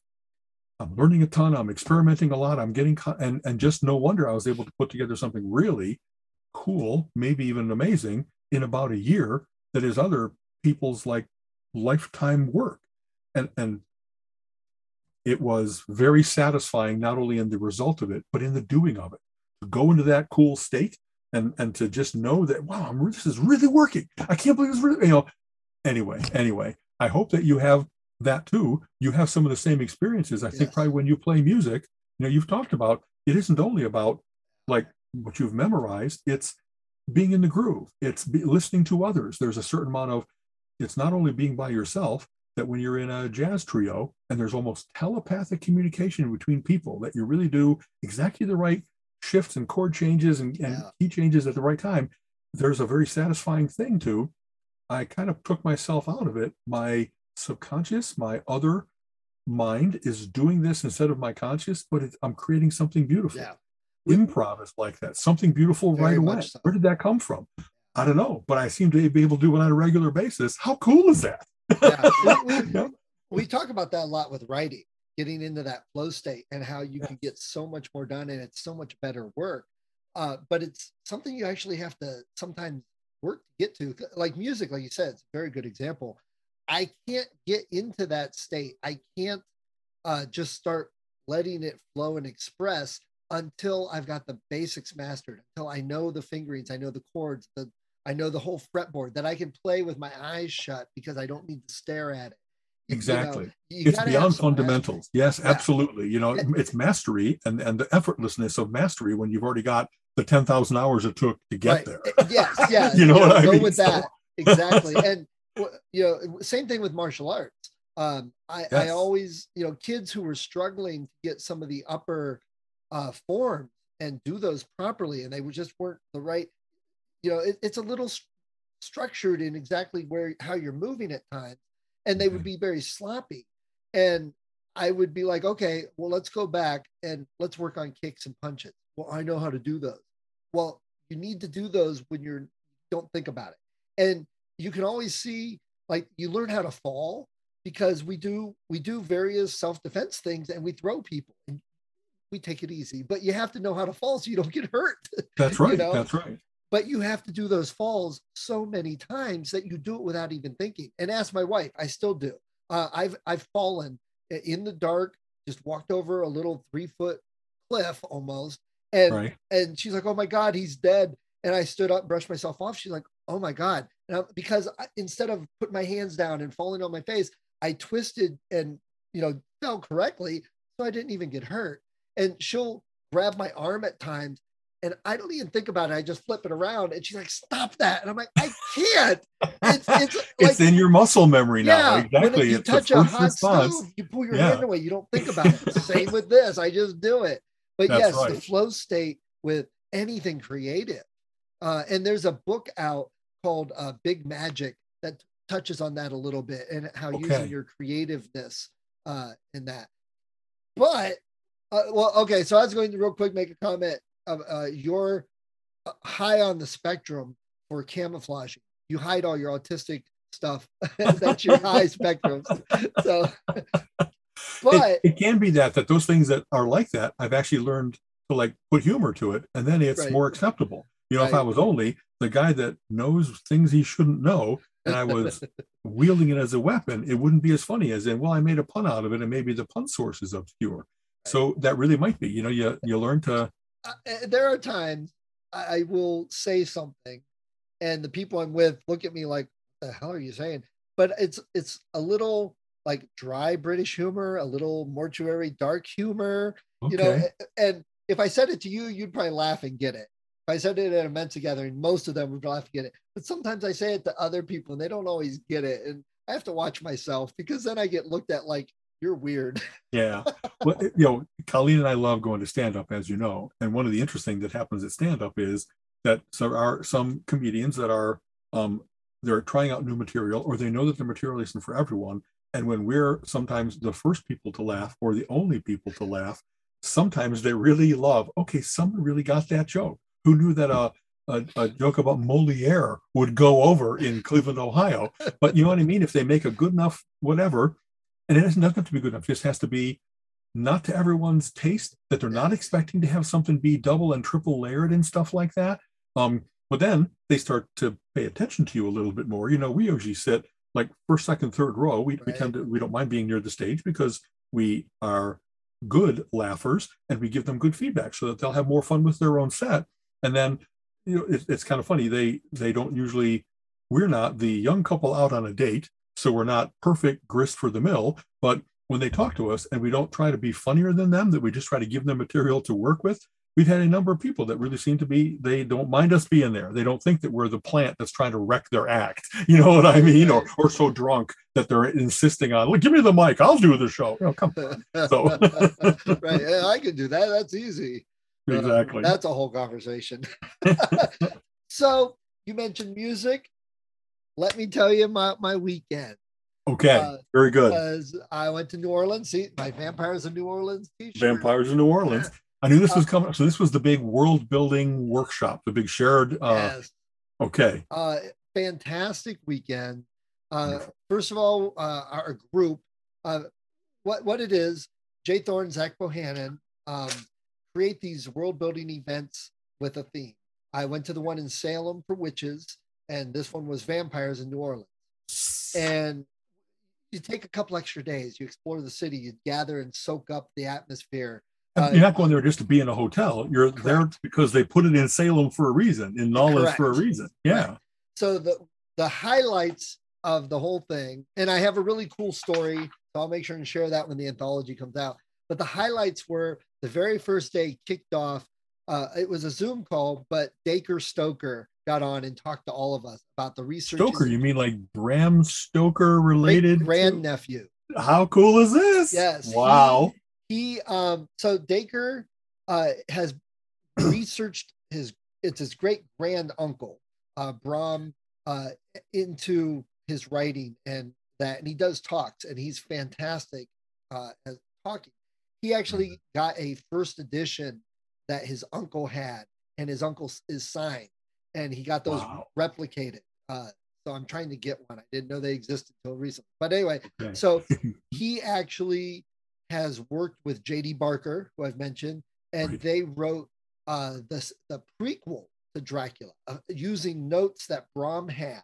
I'm learning a ton, I'm experimenting a lot, I'm getting, and, and just no wonder I was able to put together something really cool, maybe even amazing in about a year that is other people's like lifetime work. And, and it was very satisfying, not only in the result of it, but in the doing of it. To go into that cool state and, and to just know that, wow, I'm, this is really working. I can't believe it's really, you know, anyway, anyway, I hope that you have that too. You have some of the same experiences. I yes. think probably when you play music, you know, you've talked about it isn't only about like what you've memorized, it's being in the groove, it's be, listening to others. There's a certain amount of, it's not only being by yourself, that when you're in a jazz trio and there's almost telepathic communication between people, that you really do exactly the right shifts and chord changes and, and yeah. key changes at the right time, there's a very satisfying thing to I kind of took myself out of it. My subconscious, my other mind is doing this instead of my conscious, but it, I'm creating something beautiful. Yeah. Improv is like that, something beautiful Very right away. So. Where did that come from? I don't know, but I seem to be able to do it on a regular basis. How cool is that? yeah. we, we, [LAUGHS] we talk about that a lot with writing, getting into that flow state and how you yeah. can get so much more done and it's so much better work. Uh, but it's something you actually have to sometimes work to get to like music like you said it's a very good example i can't get into that state i can't uh, just start letting it flow and express until i've got the basics mastered until i know the fingerings i know the chords the i know the whole fretboard that i can play with my eyes shut because i don't need to stare at it exactly you know, you it's beyond fundamentals yes yeah. absolutely you know [LAUGHS] it's mastery and and the effortlessness of mastery when you've already got the 10,000 hours it took to get right. there. Eh, yes, [LAUGHS] yeah. you know, you know what I go mean? with so, that. exactly. [LAUGHS] and you know, same thing with martial arts. Um, I, yes. I always, you know, kids who were struggling to get some of the upper uh, forms and do those properly, and they just weren't the right. You know, it, it's a little st- structured in exactly where how you're moving at times, and they would mm-hmm. be very sloppy. And I would be like, okay, well, let's go back and let's work on kicks and punches. Well i know how to do those. Well you need to do those when you're don't think about it. And you can always see like you learn how to fall because we do we do various self-defense things and we throw people and we take it easy but you have to know how to fall so you don't get hurt that's [LAUGHS] right you know? that's right but you have to do those falls so many times that you do it without even thinking and ask my wife i still do uh, i've i've fallen in the dark just walked over a little three foot cliff almost and right. and she's like, "Oh my God, he's dead." And I stood up, brushed myself off. She's like, "Oh my God!" I, because I, instead of putting my hands down and falling on my face, I twisted and you know fell correctly, so I didn't even get hurt. And she'll grab my arm at times, and I don't even think about it. I just flip it around, and she's like, "Stop that!" And I'm like, "I can't." It's it's, [LAUGHS] like, it's in your muscle memory now. Yeah, exactly. When you it's touch a hot response. stove, you pull your yeah. hand away. You don't think about it. [LAUGHS] Same with this. I just do it. But That's yes, right. the flow state with anything creative. Uh, and there's a book out called uh, Big Magic that touches on that a little bit and how okay. using your creativeness uh, in that. But uh, well, okay. So I was going to real quick make a comment uh, you're uh, high on the spectrum for camouflaging. You hide all your autistic stuff. [LAUGHS] That's your [LAUGHS] high spectrum. So [LAUGHS] but it, it, can be that that those things that are like that, I've actually learned to like put humor to it, and then it's right. more acceptable. You know, right. if I was only the guy that knows things he shouldn't know, and I was wielding it as a weapon, it wouldn't be as funny as in, well, I made a pun out of it, and maybe the pun source is obscure. Right. So that really might be. You know, you you learn to. Uh there are times I will say something, and the people I'm with look at me like, "The hell are you saying?" But it's it's a little like dry British humor, a little mortuary dark humor, okay. you know. And if I said it to you, you'd probably laugh and get it. If I said it at a men's gathering, most of them would laugh and get it. But sometimes I say it to other people and they don't always get it. And I have to watch myself because then I get looked at like you're weird. yeah. [LAUGHS] Well, you know, Colleen and I love going to stand up, as you know. And one of the interesting that happens at stand up is that there are some comedians that are um, they're trying out new material or they know that the material isn't for everyone. And when we're sometimes the first people to laugh or the only people to laugh, sometimes they really love, okay, someone really got that joke. Who knew that a, a, a, joke about Moliere would go over in Cleveland, Ohio? But you know what I mean? If they make a good enough whatever, and it doesn't have to be good enough, it just has to be not to everyone's taste, that they're not expecting to have something be double and triple layered and stuff like that. Um, but then they start to pay attention to you a little bit more. You know, we usually sit like first, second, third row. We, right. we tend to we don't mind being near the stage because we are good laughers and we give them good feedback so that they'll have more fun with their own set. And then you know it, it's kind of funny they they don't usually we're not the young couple out on a date so we're not perfect grist for the mill but when they talk to us and we don't try to be funnier than them that we just try to give them material to work with we've had a number of people that really seem to be they don't mind us being there. They don't think that we're the plant that's trying to wreck their act. [LAUGHS] You know what i mean? Or or so drunk that they're insisting on well give me the mic i'll do the show. You know, come on. So [LAUGHS] [LAUGHS] right yeah, i can do that that's easy. Uh, exactly. uh, that's a whole conversation. So you mentioned music let me tell you my, my weekend Okay, uh, very good. Because I went to New Orleans. See, my Vampires in New Orleans t-shirt. Vampires in New Orleans. I knew this was uh, coming. So this was the big world building workshop, the big shared. Uh, yes. Okay. Uh, fantastic weekend. Uh, first of all, uh, our group, uh, what what it is, J. Thorn, Zach Bohannon, um, create these world building events with a theme. I went to the one in Salem for witches, and this one was vampires in New Orleans. And you take a couple extra days, you explore the city, you gather and soak up the atmosphere. Uh, You're not going there just to be in a hotel. You're correct. there because they put it in Salem for a reason, in Knowledge for a reason. Yeah. Right. So the the highlights of the whole thing, and I have a really cool story, so I'll make sure and share that when the anthology comes out. But the highlights were the very first day kicked off. Uh, it was a Zoom call, but Dacre Stoker got on and talked to all of us about the research. Stoker, you mean like Bram Stoker related? Grand nephew. How cool is this? Yes. Wow. He, he um so Dacre uh has [CLEARS THROAT] researched his it's his great grand uncle, uh Bram, uh into his writing and that and he does talks and he's fantastic uh at talking. He actually mm-hmm. got a first edition that his uncle had and his uncle is signed and he got those wow. replicated. Uh, so I'm trying to get one. I didn't know they existed until recently. But anyway, okay. so [LAUGHS] he actually has worked with J.D. Barker, who I've mentioned, and right. they wrote uh, the the prequel to Dracula uh, using notes that Bram had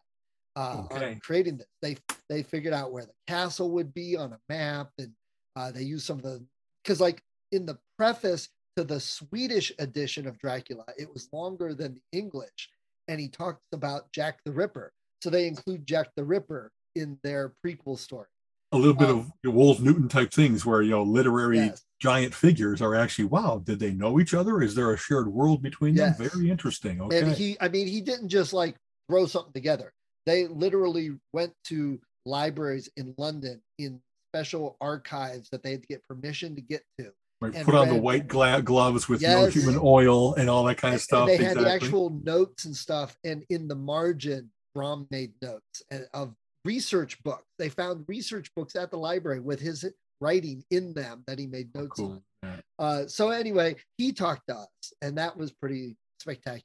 uh, okay. on creating this. They they figured out where the castle would be on a map, and uh, they used some of the because like in the preface to the Swedish edition of Dracula, it was longer than the English, and he talks about Jack the Ripper. So they include Jack the Ripper in their prequel story. A little bit um, of Wold Newton type things where, you know, literary yes. giant figures are actually, wow, did they know each other? Is there a shared world between yes. them? Very interesting. Okay. And he, I mean, he didn't just like throw something together. They literally went to libraries in London in special archives that they had to get permission to get to Right, put on the white gla- gloves with yes. no human oil and all that kind of stuff. And they had the actual notes and stuff, and in the margin, Bram made notes of research books. They found research books at the library with his writing in them that he made notes cool. on. Yeah. Uh, so anyway, he talked to us, and that was pretty spectacular.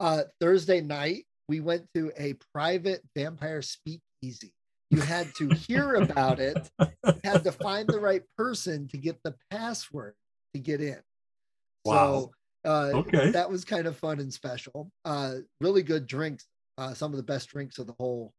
Uh, Thursday night, we went to a private vampire speakeasy you had to hear about it, had to find the right person to get the password to get in. Wow. So uh, okay. that was kind of fun and special. Uh, really good drinks, uh, some of the best drinks of the whole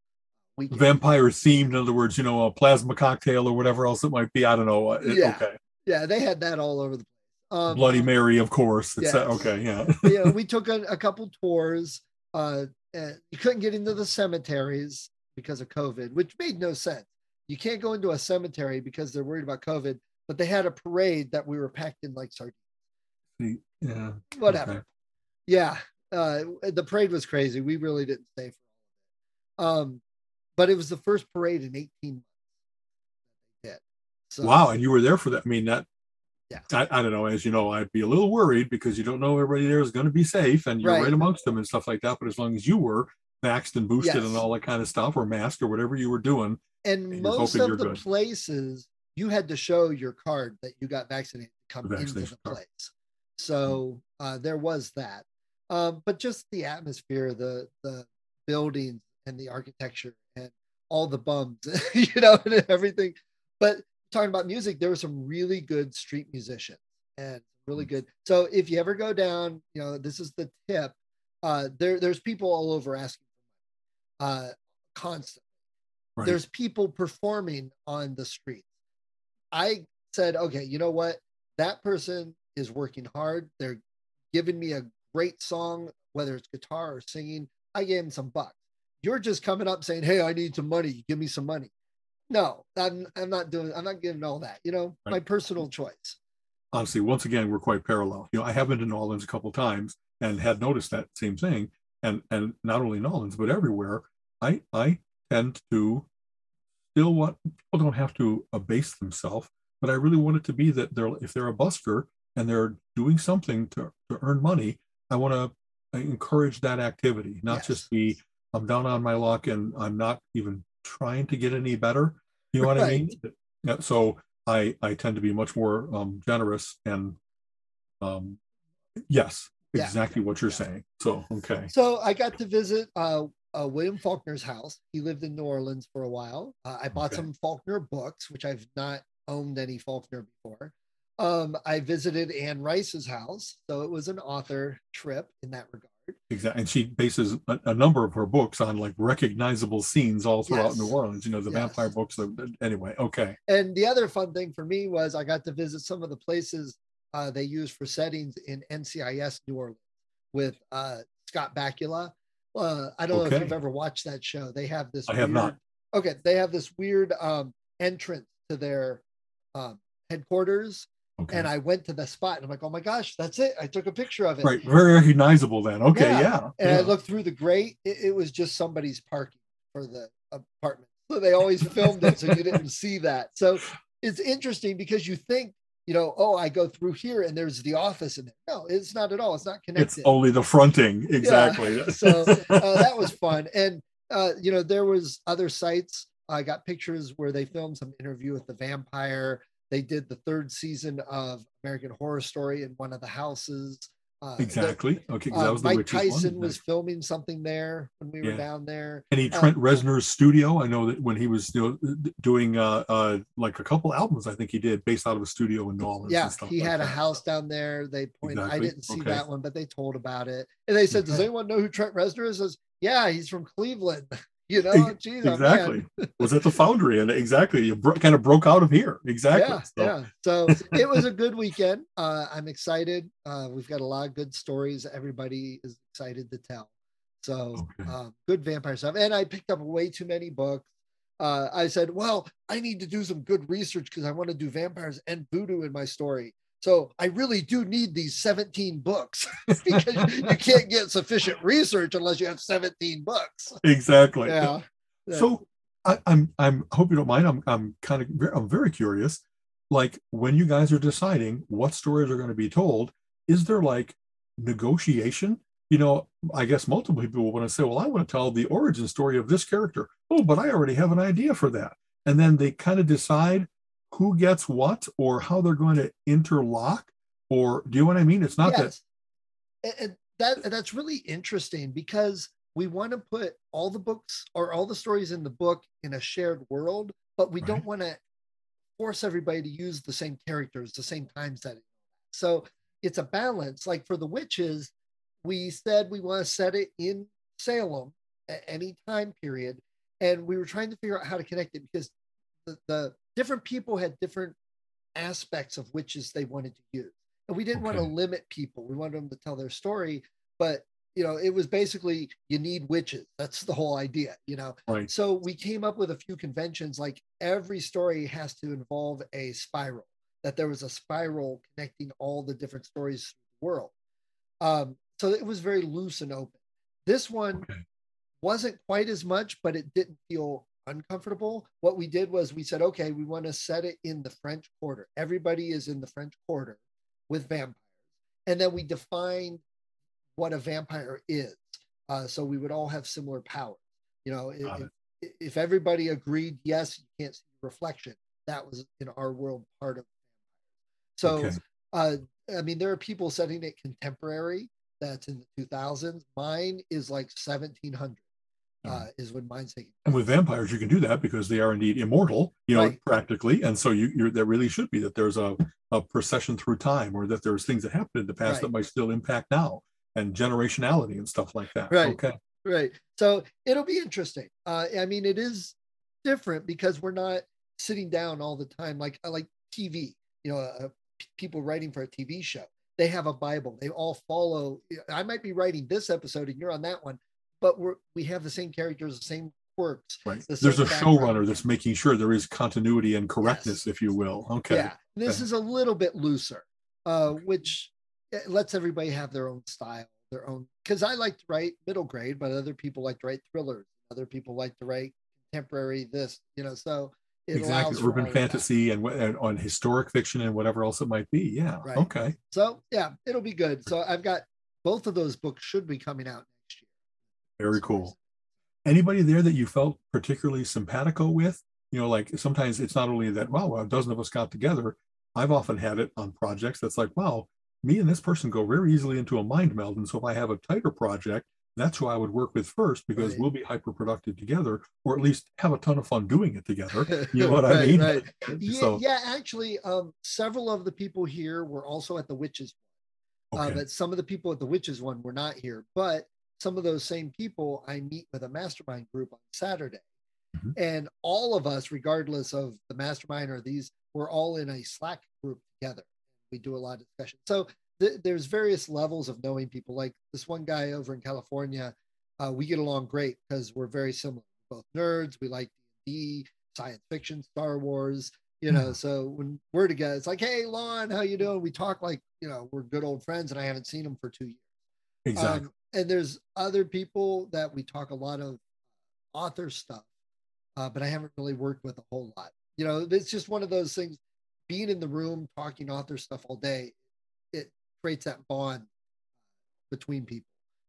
weekend. Vampire themed, in other words, you know, a plasma cocktail or whatever else it might be. I don't know. It, yeah. Okay. Yeah, they had that all over the place. Um, Bloody Mary, of course. It's yes. okay, yeah. [LAUGHS] yeah, we took a, a couple tours. Uh, you couldn't get into the cemeteries because of COVID, which made no sense. You can't go into a cemetery because they're worried about COVID, but they had a parade that we were packed in like sardines. Yeah. Whatever. Okay. Yeah. Uh, the parade was crazy. We really didn't stay for all of it. Um, but it was the first parade in 18 months. So, wow. And you were there for that. I mean, that, yeah. I, I don't know. As you know, I'd be a little worried because you don't know everybody there is going to be safe and you're right. right amongst them and stuff like that. But as long as you were, vaxxed and boosted Yes. and all that kind of stuff, or masked or whatever you were doing. And And most of the good. places you had to show your card that you got vaccinated to come The into the card. place. So uh, there was that. Um, but just the atmosphere, the the buildings and the architecture and all the bums, [LAUGHS] you know, and everything. But talking about music, there were some really good street musicians and really Mm. good. So if you ever go down, you know, this is the tip. Uh, there, there's people all over asking uh, constantly Right. there's people performing on the streets. I said, okay, you know what? That person is working hard. They're giving me a great song, whether it's guitar or singing. I gave them some bucks. You're just coming up saying, hey, I need some money. Give me some money. No, I'm, I'm not doing, I'm not giving all that, you know, my personal choice. honestly, once again, we're quite parallel. You know, I have been to New Orleans a couple times and had noticed that same thing. And and not only New Orleans, but everywhere, I I tend to still want people don't have to abase themselves, but I really want it to be that they're if they're a busker and they're doing something to, to earn money, I want to encourage that activity, not Yes. just be I'm down on my luck and I'm not even trying to get any better. You know what I mean? Yeah, so I I tend to be much more um, generous and um, yes, Yeah. exactly what you're Yeah. saying. So okay, So I got to visit uh, uh, William Faulkner's house. He lived in New Orleans for a while. Uh, I bought Okay. some Faulkner books, which I've not owned any Faulkner before. Um, I visited Anne Rice's house, so it was an author trip in that regard. exactly. And she bases a, a number of her books on like recognizable scenes all throughout Yes. New Orleans. You know, the Yes. vampire books. Anyway, okay, And the other fun thing for me was I got to visit some of the places uh, they use for settings in NCIS New Orleans with uh, Scott Bakula. Uh, I don't know if you've ever watched that show. They have this. I have not. Okay, they have this weird um, entrance to their um, headquarters, okay, and I went to the spot, and I'm like, "Oh my gosh, that's it!" I took a picture of it. right, very recognizable then. Okay, Yeah. yeah, And I looked through the grate. It, it was just somebody's parking for the apartment. So they always filmed it so you didn't [LAUGHS] see that. So it's interesting because you think, you know, oh, I go through here and there's the office in it. No, it's not at all. It's not connected. it's only the fronting. Exactly. [LAUGHS] so uh, that was fun. And, uh, you know, there was other sites. I got pictures where they filmed some interview with the vampire. They did the third season of American Horror Story in one of the houses. Uh, the- exactly. Okay, 'cause that uh, was the Mike witches one. Tyson was filming something there when we were down there. Any uh, Trent Reznor's studio? I know that when he was you know, doing uh, uh, like a couple albums, I think he did based out of a studio in New Orleans. Yeah, he like had a house down there. They pointed. I didn't see Okay. that one, but they told about it. And they said, "Does anyone know who Trent Reznor is?" I says, "Yeah, he's from Cleveland." You know, geez, oh, exactly. [LAUGHS] was at the Foundry, and exactly, you bro- kind of broke out of here. Exactly. Yeah, So, yeah. So it was a good weekend. Uh, I'm excited. Uh, we've got a lot of good stories. Everybody is excited to tell. So Okay. um, good vampire stuff. And I picked up way too many books. Uh, I said, well, I need to do some good research because I want to do vampires and voodoo in my story. So I really do need these 17 books [LAUGHS] because you can't get sufficient research unless you have 17 books. exactly. Yeah. So I, I'm I'm hope you don't mind. I'm I'm kind of I'm very curious. Like when you guys are deciding what stories are going to be told, is there like negotiation? You know, I guess multiple people want to say, "Well, I want to tell the origin story of this character." Oh, but I already have an idea for that, and then they kind of decide who gets what or how they're going to interlock. Or do you know what I mean? It's not that yes. And- and that that's really interesting because we want to put all the books or all the stories in the book in a shared world, but we don't want to force everybody to use the same characters, the same time setting. So it's a balance. Like for the witches, we said we want to set it in Salem at any time period, and we were trying to figure out how to connect it because the, the different people had different aspects of witches they wanted to use. And we didn't want to limit people. We wanted them to tell their story, but you know, it was basically you need witches. That's the whole idea, you know. right. So we came up with a few conventions like every story has to involve a spiral, that there was a spiral connecting all the different stories the world. Um, so it was very loose and open. This one Okay. wasn't quite as much, but it didn't feel uncomfortable. What we did was we said, okay, we want to set it in the French Quarter. Everybody is in the French Quarter with vampires. And then we defined what a vampire is. Uh, so we would all have similar powers. You know, if, if, everybody agreed, yes, you can't see reflection. That was in our world part of. It. So, okay. uh, I mean, there are people setting it contemporary. That's in the 2000s. Mine is like 1700 uh, is when mine's taken. And with vampires, you can do that because they are indeed immortal, you know, right. practically. And so you, you're, there really should be that there's a, a procession through time or that there's things that happened in the past right. that might still impact now and generationality and stuff like that. Right. Okay. Right. So it'll be interesting. Uh, I mean, it is different because we're not sitting down all the time like like TV. You know, uh, people writing for a TV show. They have a Bible. They all follow. I might be writing this episode and you're on that one, but we're we have the same characters, the same quirks. Right. The There's a showrunner that's making sure there is continuity and correctness, yes. if you will. Okay. Yeah. This okay. is a little bit looser, uh, which lets everybody have their own style, their own. Because I like to write middle grade, but other people like to write thrillers. Other people like to write contemporary this, you know. So it's exactly urban fantasy and, and, on historic fiction and whatever else it might be. Yeah. Right. Okay. So yeah, it'll be good. So I've got both of those books should be coming out. Very cool. Anybody there that you felt particularly simpatico with? You know, like sometimes it's not only that, wow, a dozen of us got together. I've often had it on projects that's like, wow, me and this person go very easily into a mind meld. And so if I have a tighter project, that's who I would work with first because right. we'll be hyper productive together, or at least have a ton of fun doing it together. [LAUGHS] You know what right, I mean? Right. [LAUGHS] yeah, so, yeah, actually, um, several of the people here were also at the witches. Uh, okay. Uh, but some of the people at the witches one were not here. But some of those same people I meet with a mastermind group on Saturday. Mm-hmm. And all of us, regardless of the mastermind or these, we're all in a Slack group together. We do a lot of discussion. So th- there's various levels of knowing people. Like this one guy over in California, uh, we get along great because we're very similar. We're both nerds. We like D, science fiction, Star Wars. You know, mm. so when we're together, it's like, hey, Lon, how you doing? We talk like you know we're good old friends, and I haven't seen him for two years. Exactly. Um, and there's other people that we talk a lot of author stuff, uh, but I haven't really worked with a whole lot. You know, it's just one of those things. Being in the room talking author stuff all day, it creates that bond between people.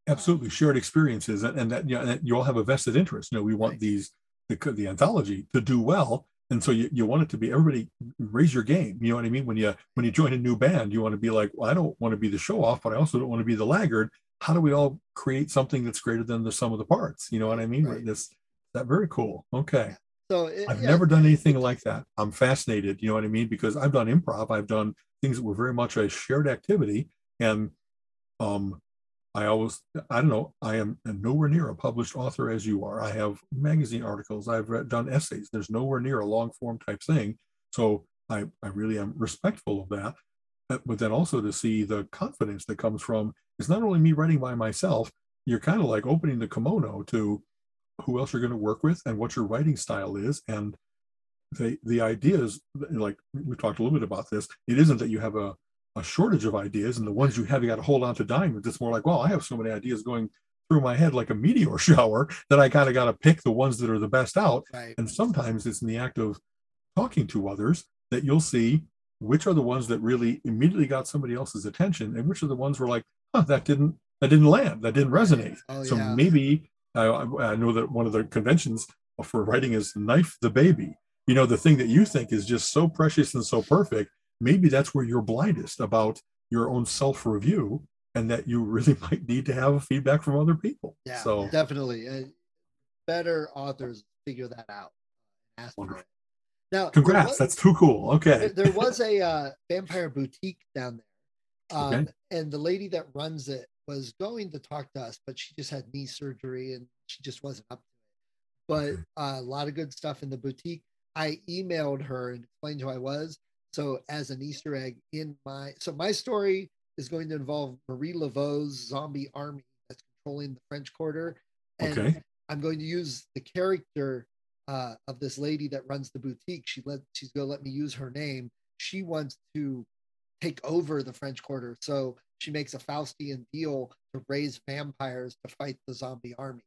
Absolutely, shared experiences, and that you, know, you all have a vested interest. You know, we want right. these the, the anthology to do well, and so you, you want it to be everybody raise your game. You know what I mean? When you when you join a new band, you want to be like, well, I don't want to be the show off, but I also don't want to be the laggard. How do we all create something that's greater than the sum of the parts? You know what I mean? Right. This that very cool. Okay. So it, I've yeah. never done anything like that. I'm fascinated. You know what I mean? Because I've done improv. I've done things that were very much a shared activity, and um, I always, I don't know, I am nowhere near a published author as you are. I have magazine articles, I've read, done essays. There's nowhere near a long form type thing. So I, I really am respectful of that. But, but then also to see the confidence that comes from it's not only me writing by myself, you're kind of like opening the kimono to who else you're going to work with and what your writing style is. And the the ideas, like we talked a little bit about this, it isn't that you have a a shortage of ideas, and the ones you have, you got to hold on to diamonds. It's more like, well, I have so many ideas going through my head like a meteor [LAUGHS] shower that I kind of got to pick the ones that are the best out. Right. And sometimes it's in the act of talking to others that you'll see which are the ones that really immediately got somebody else's attention, and which are the ones were like, huh, that didn't that didn't land, that didn't resonate. Oh, so yeah. maybe I, I know that one of the conventions for writing is knife the baby. You know, the thing that you think is just so precious and so perfect maybe that's where you're blindest about your own self review and that you really [LAUGHS] might need to have feedback from other people. Yeah, so definitely. Uh, better authors figure that out. Wonderful. Now, congrats. Was, that's too cool. Okay. there was a uh, vampire boutique down there. Um, okay. And the lady that runs it was going to talk to us, but she just had knee surgery and she just wasn't up to it. But uh, a lot of good stuff in the boutique. I emailed her and explained who I was. So as an Easter egg in my so my story is going to involve Marie Laveau's zombie army that's controlling the French Quarter. And okay. I'm going to use the character uh, of this lady that runs the boutique. She let she's going to let me use her name. She wants to take over the French Quarter, so she makes a Faustian deal to raise vampires to fight the zombie army.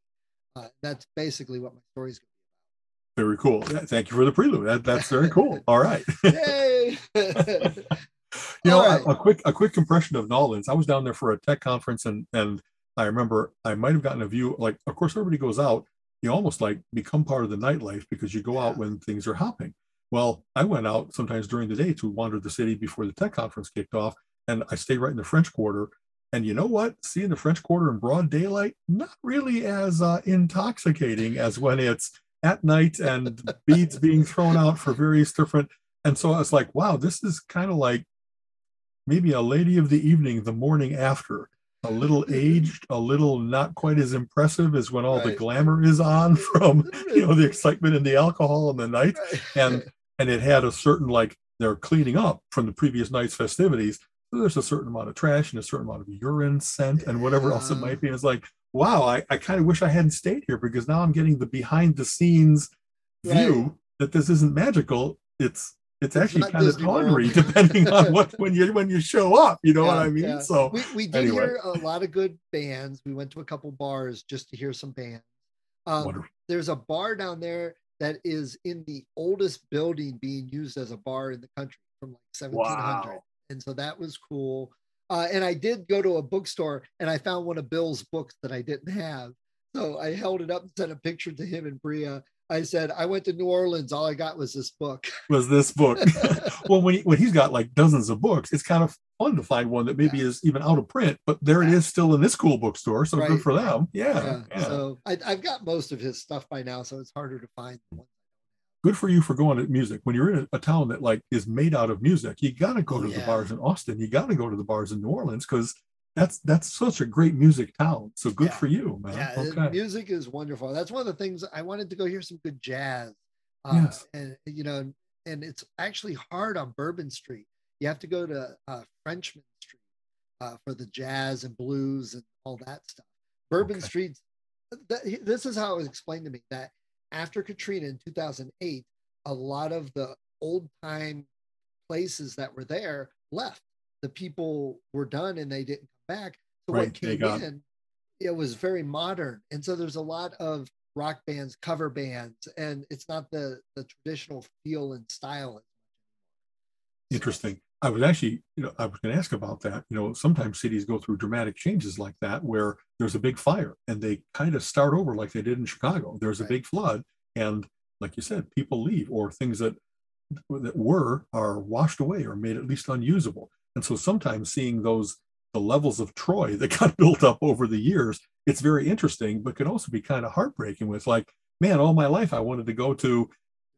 Uh, that's basically what my story is going very cool. Thank you for the prelude. That, that's very cool. All right. Yay! [LAUGHS] you know, right. a, a, quick a quick compression of Nolans. I was down there for a tech conference, and and I remember I might have gotten a view. Like, of course, everybody goes out. You almost like become part of the nightlife because you go out when things are hopping. Well, I went out sometimes during the day to wander the city before the tech conference kicked off, and I stayed right in the French Quarter. And you know what? Seeing the French Quarter in broad daylight, not really as uh, intoxicating as when it's at night and beads being thrown out for various different. And so I was like, wow, this is kind of like maybe a lady of the evening the morning after a little [LAUGHS] aged, a little not quite as impressive as when all right. the glamour is on [LAUGHS] from you know the excitement and the alcohol and the night, and and it had a certain like they're cleaning up from the previous night's festivities. So there's a certain amount of trash and a certain amount of urine scent and whatever else it might be. It's like, wow, I, I kind of wish I hadn't stayed here because now I'm getting the behind the scenes view that this isn't magical. It's it's, actually kind of tawdry depending on what when you when you show up you know yeah, what i mean yeah. so we, we did anyway. hear a lot of good bands we went to a couple bars just to hear some bands um, there's a bar down there that is in the oldest building being used as a bar in the country from like 1700 wow. and so that was cool uh, and i did go to a bookstore and i found one of bill's books that i didn't have so i held it up and sent a picture to him and bria I said, I went to New Orleans. All I got was this book. [LAUGHS] Was this book? [LAUGHS] well, when, he, when he's got like dozens of books, it's kind of fun to find one that maybe yeah. is even out of print, but there yeah. it is still in this cool bookstore. So right. good for them. Yeah. yeah. So I, have got most of his stuff by now, so it's harder to find. Good for you for going to music. When you're in a, a town that like is made out of music, you got to go to the bars in Austin. You got to go to the bars in New Orleans because that's that's such a great music town. So good yeah. for you, man. Yeah, okay. music is wonderful. That's one of the things I wanted to go hear some good jazz. Uh, yes. and you know, and it's actually hard on Bourbon Street. You have to go to uh, Frenchmen Street uh, for the jazz and blues and all that stuff. Bourbon okay. Street. Th- this is how it was explained to me that after Katrina in 2008, a lot of the old time places that were there left. The people were done and they didn't come back. So right, what came in, it was very modern. And so there's a lot of rock bands, cover bands, and it's not the the traditional feel and style. Interesting. I was actually, you know, I was going to ask about that. You know, sometimes cities go through dramatic changes like that, where there's a big fire and they kind of start over like they did in Chicago. There's a big flood, and like you said, people leave, or things that that were are washed away or made at least unusable. And so sometimes seeing those the levels of Troy that [LAUGHS] got built up over the years, it's very interesting, but can also be kind of heartbreaking with like, man, all my life I wanted to go to,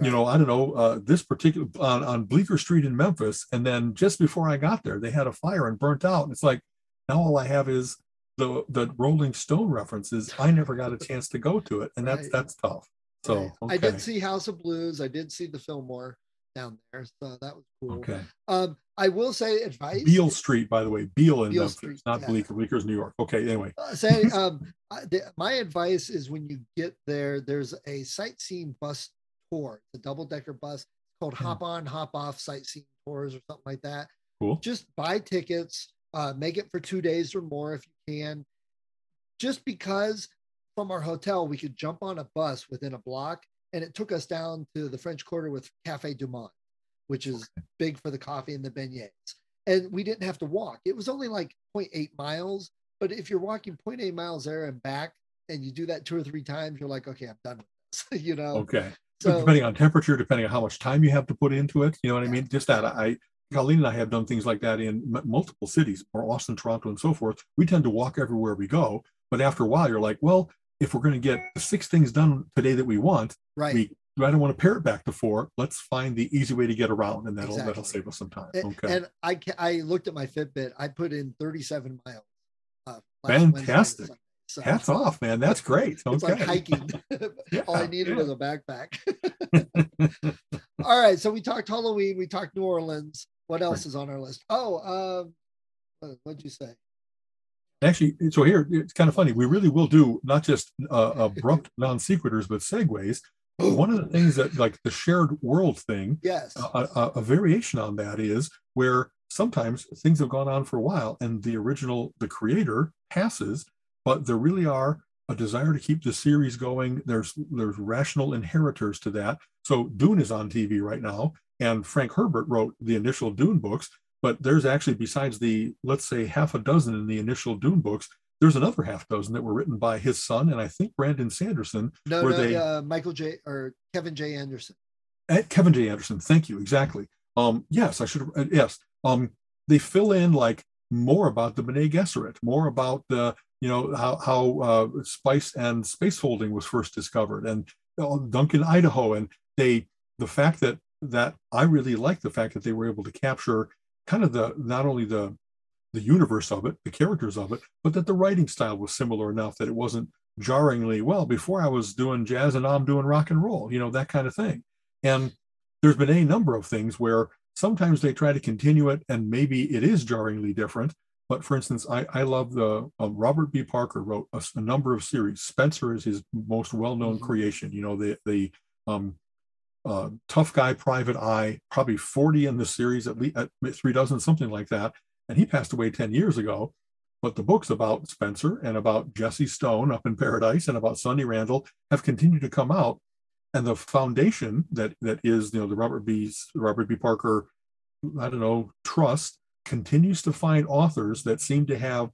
you know, I don't know, uh, this particular on, on Bleecker Street in Memphis. And then just before I got there, they had a fire and burnt out. And it's like, now all I have is the the Rolling Stone references. I never got a chance to go to it. And that's right. that's tough. So right. okay. I did see House of Blues. I did see the Fillmore down there. So that was cool. Okay. Um, I will say advice. Beale Street, by the way, Beale in Beale Memphis, Street, not yeah. Bleecker. Bleecker's New York. Okay. Anyway, uh, say [LAUGHS] um, the, my advice is when you get there, there's a sightseeing bus tour. It's a double decker bus called hmm. Hop On, Hop Off Sightseeing Tours or something like that. Cool. Just buy tickets. Uh, make it for two days or more if you can. Just because from our hotel we could jump on a bus within a block, and it took us down to the French Quarter with Cafe Du Monde which is big for the coffee and the beignets. And we didn't have to walk. It was only like 0.8 miles. But if you're walking 0.8 miles there and back, and you do that two or three times, you're like, okay, I'm done with this. [LAUGHS] you know. Okay. So depending on temperature, depending on how much time you have to put into it, you know what. I mean. Just that I, Colleen and I have done things like that in m- multiple cities, or Austin, Toronto, and so forth. We tend to walk everywhere we go, but after a while, you're like, well, if we're going to get the six things done today that we want, right. we I don't want to pare it back to four. Let's find the easy way to get around, and that'll exactly. that'll save us some time. Okay. And I I looked at my Fitbit. I put in 37 miles. Uh, Fantastic. So, Hats [LAUGHS] off, man. That's great. It's okay. like hiking. yeah, [LAUGHS] [LAUGHS] All I needed yeah. was a backpack. All right. So we talked Halloween. We talked New Orleans. What else right. is on our list? Oh, um, what'd you say? Actually, so here it's kind of funny. We really will do not just uh, abrupt non sequiturs, but segues [GASPS] one of the things that like the shared world thing yes a, a, a, variation on that is where sometimes things have gone on for a while and the original the creator passes but there really are a desire to keep the series going there's there's rational inheritors to that so dune is on tv right now and frank herbert wrote the initial dune books but there's actually besides the let's say half a dozen in the initial dune books there's another half dozen that were written by his son and I think Brandon Sanderson. No, no, they, uh, Michael J. or Kevin J. Anderson. At Kevin J. Anderson, thank you exactly. Um, yes, I should. Uh, yes, um, they fill in like more about the Bene Gesserit, more about the you know how how uh, spice and space folding was first discovered, and Duncan, Idaho, and they the fact that that I really like the fact that they were able to capture kind of the not only the the universe of it, the characters of it, but that the writing style was similar enough that it wasn't jarringly well. Before I was doing jazz and now I'm doing rock and roll, you know that kind of thing. And there's been a number of things where sometimes they try to continue it and maybe it is jarringly different. But for instance, I, I love the uh, Robert B. Parker wrote a, a, number of series. Spencer is his most well-known mm-hmm. creation. You know the the um, uh, tough guy, private eye, probably 40 in the series, at least at three dozen, something like that. And he passed away 10 years ago. But the books about Spencer and about Jesse Stone up in Paradise and about Sonny Randall have continued to come out. And the foundation that that is, you know, the Robert B. Robert B. Parker, I don't know, trust continues to find authors that seem to have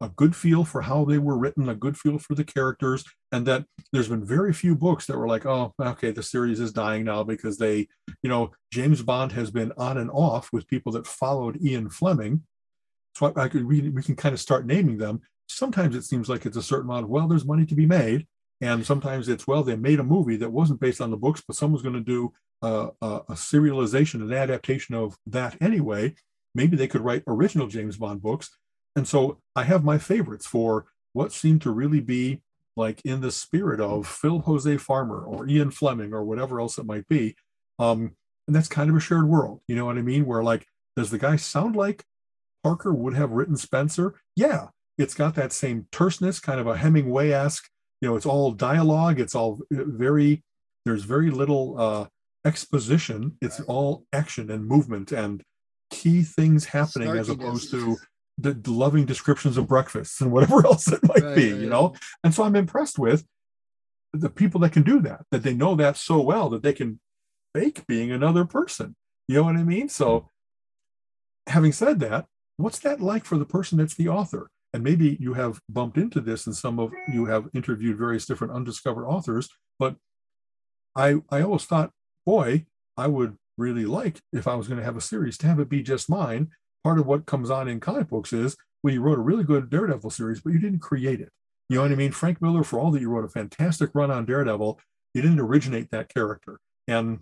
a good feel for how they were written, a good feel for the characters, and that there's been very few books that were like, oh, okay, the series is dying now because they, you know, James Bond has been on and off with people that followed Ian Fleming. So I, I could we, we can kind of start naming them. Sometimes it seems like it's a certain amount of well, there's money to be made, and sometimes it's well, they made a movie that wasn't based on the books, but someone's going to do a, a, a serialization, an adaptation of that anyway. Maybe they could write original James Bond books and so I have my favorites for what seemed to really be like in the spirit of Phil Jose Farmer or Ian Fleming or whatever else it might be. Um, and that's kind of a shared world. You know what I mean? Where like, does the guy sound like Parker would have written Spencer? Yeah, it's got that same terseness, kind of a Hemingway esque. You know, it's all dialogue. It's all very. There's very little uh, exposition. It's all action and movement and key things happening as opposed to the, loving descriptions of breakfasts and whatever [LAUGHS] else it might right, be, right, you know? And so I'm impressed with the people that can do that, that they know that so well that they can fake being another person. You know what I mean? So having said that, what's that like for the person that's the author? And maybe you have bumped into this and some of you have interviewed various different undiscovered authors, but I I always thought, boy, I would really like if I was going to have a series to have it be just mine part of what comes on in comic books is well, you wrote a really good Daredevil series, but you didn't create it. You know what I mean? Frank Miller, for all that you wrote a fantastic run on Daredevil, you didn't originate that character. And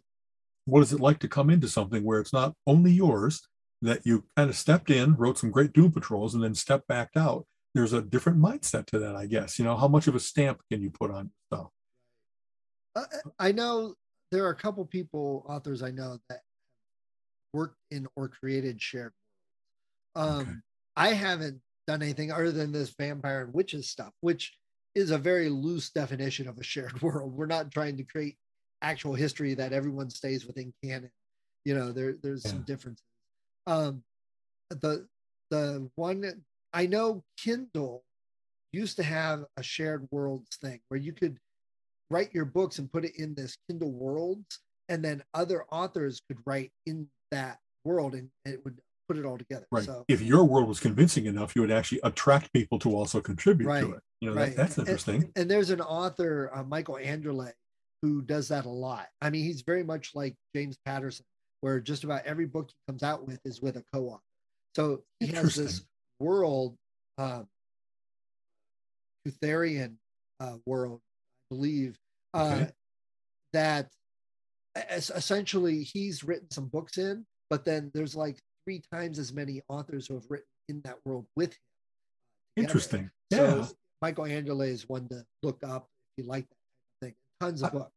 what is it like to come into something where it's not only yours, that you kind of stepped in, wrote some great Doom Patrols, and then stepped back out? There's a different mindset to that, I guess. You know, how much of a stamp can you put on yourself? Uh, I know there are a couple people, authors I know that worked in or created shared um, okay. I haven't done anything other than this vampire and witches stuff, which is a very loose definition of a shared [LAUGHS] world. We're not trying to create actual history that everyone stays within canon. You know, there there's yeah. some differences. Um, the the one I know Kindle used to have a shared worlds thing where you could write your books and put it in this Kindle worlds, and then other authors could write in that world, and it would put it all together. Right. So, if your world was convincing enough, you would actually attract people to also contribute right, to it. You know, right. that, that's interesting. And, and, there's an author, uh, Michael Anderle, who does that a lot. I mean, he's very much like James Patterson, where just about every book he comes out with is with a co-author. So he has this world, uh, Kurtherian uh, world, I believe, uh, okay. that essentially he's written some books in, but then there's like three times as many authors who have written in that world with him. Together. Interesting. Yeah. So Michael Anderle is one to look up if you like that thing. Tons of I, books.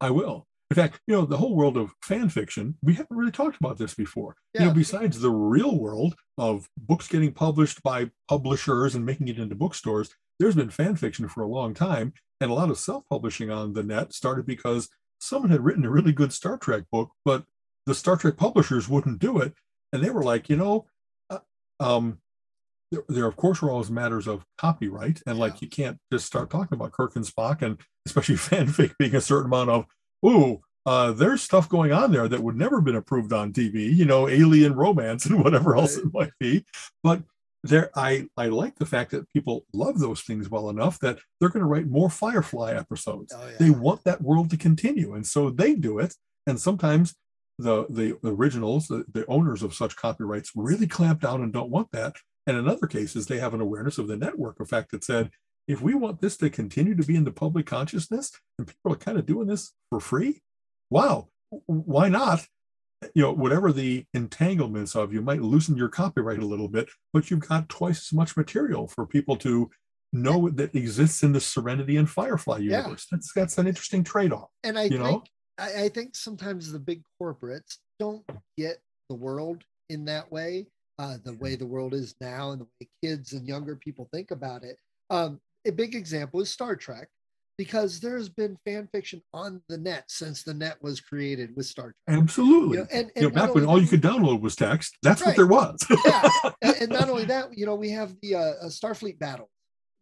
I will. In fact, you know, the whole world of fan fiction, we haven't really talked about this before. Yeah. You know, besides the real world of books getting published by publishers and making it into bookstores, there's been fan fiction for a long time. And a lot of self publishing on the net started because someone had written a really good Star Trek book, but the Star Trek publishers wouldn't do it and they were like, you know, uh, um, there, there, of course were always matters of copyright, and yeah. like you can't just start talking about Kirk and Spock, and especially [LAUGHS] fanfic being a certain amount of, ooh, uh, there's stuff going on there that would never have been approved on TV, you know, alien romance and [LAUGHS] whatever right. else it might be. But there I I like the fact that people love those things well enough that they're going to write more Firefly episodes. Oh, yeah. They want that world to continue, and so they do it. And sometimes the the originals, the, the owners of such copyrights, really clamp down and don't want that. And in other cases, they have an awareness of the network effect that said, if we want this to continue to be in the public consciousness, and people are kind of doing this for free, wow, why not? You know whatever the entanglements of you might loosen your copyright a little bit but you've got twice as much material for people to know that exists in the serenity and firefly universe yeah. that's that's an interesting trade-off and i you think know? I, I think sometimes the big corporates don't get the world in that way uh, the way the world is now and the way kids and younger people think about it um, a big example is star trek because there's been fan fiction on the net since the net was created with Star Trek. Absolutely. You know, and, and you know, back when all you could download was text, that's right. what there was. yeah. [LAUGHS] And, and, not only that, you know, we have the uh, Starfleet battle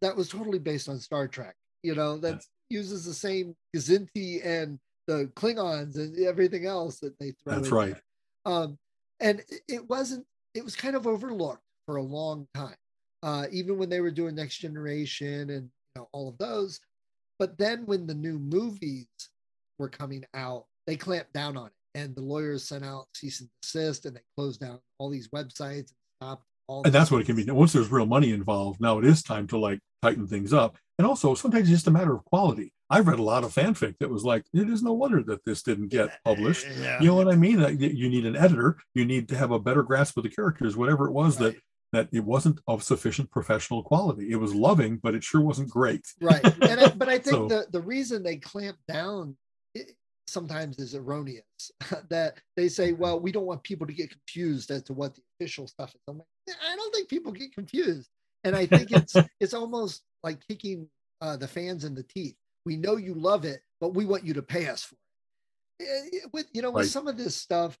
that was totally based on Star Trek, you know, that yes. uses the same Kzinti and the Klingons and everything else that they throw. That's right. Um, and it wasn't, it was kind of overlooked for a long time. Uh, even when they were doing Next Generation and you know, all of those, but then when the new movies were coming out, they clamped down on it. And the lawyers sent out cease and desist and they closed down all these websites and stopped all And that's what it can be. Once there's real money involved, now it is time to like tighten things up. And also sometimes it's just a matter of quality. I've read a lot of fanfic that was like, it is no wonder that this didn't get published. Yeah. You know what I mean? That you need an editor. You need to have a better grasp of the characters, whatever it was right. that that it wasn't of sufficient professional quality. It was loving, but it sure wasn't great. right. And I, but I [LAUGHS] think so, the, the reason they clamp down sometimes is erroneous [LAUGHS] that they say, well, we don't want people to get confused as to what the official stuff is. I'm like, I don't think people get confused. And I think it's [LAUGHS] it's almost like kicking uh, the fans in the teeth. We know you love it, but we want you to pay us for it. Eh, with you know, with some of this stuff,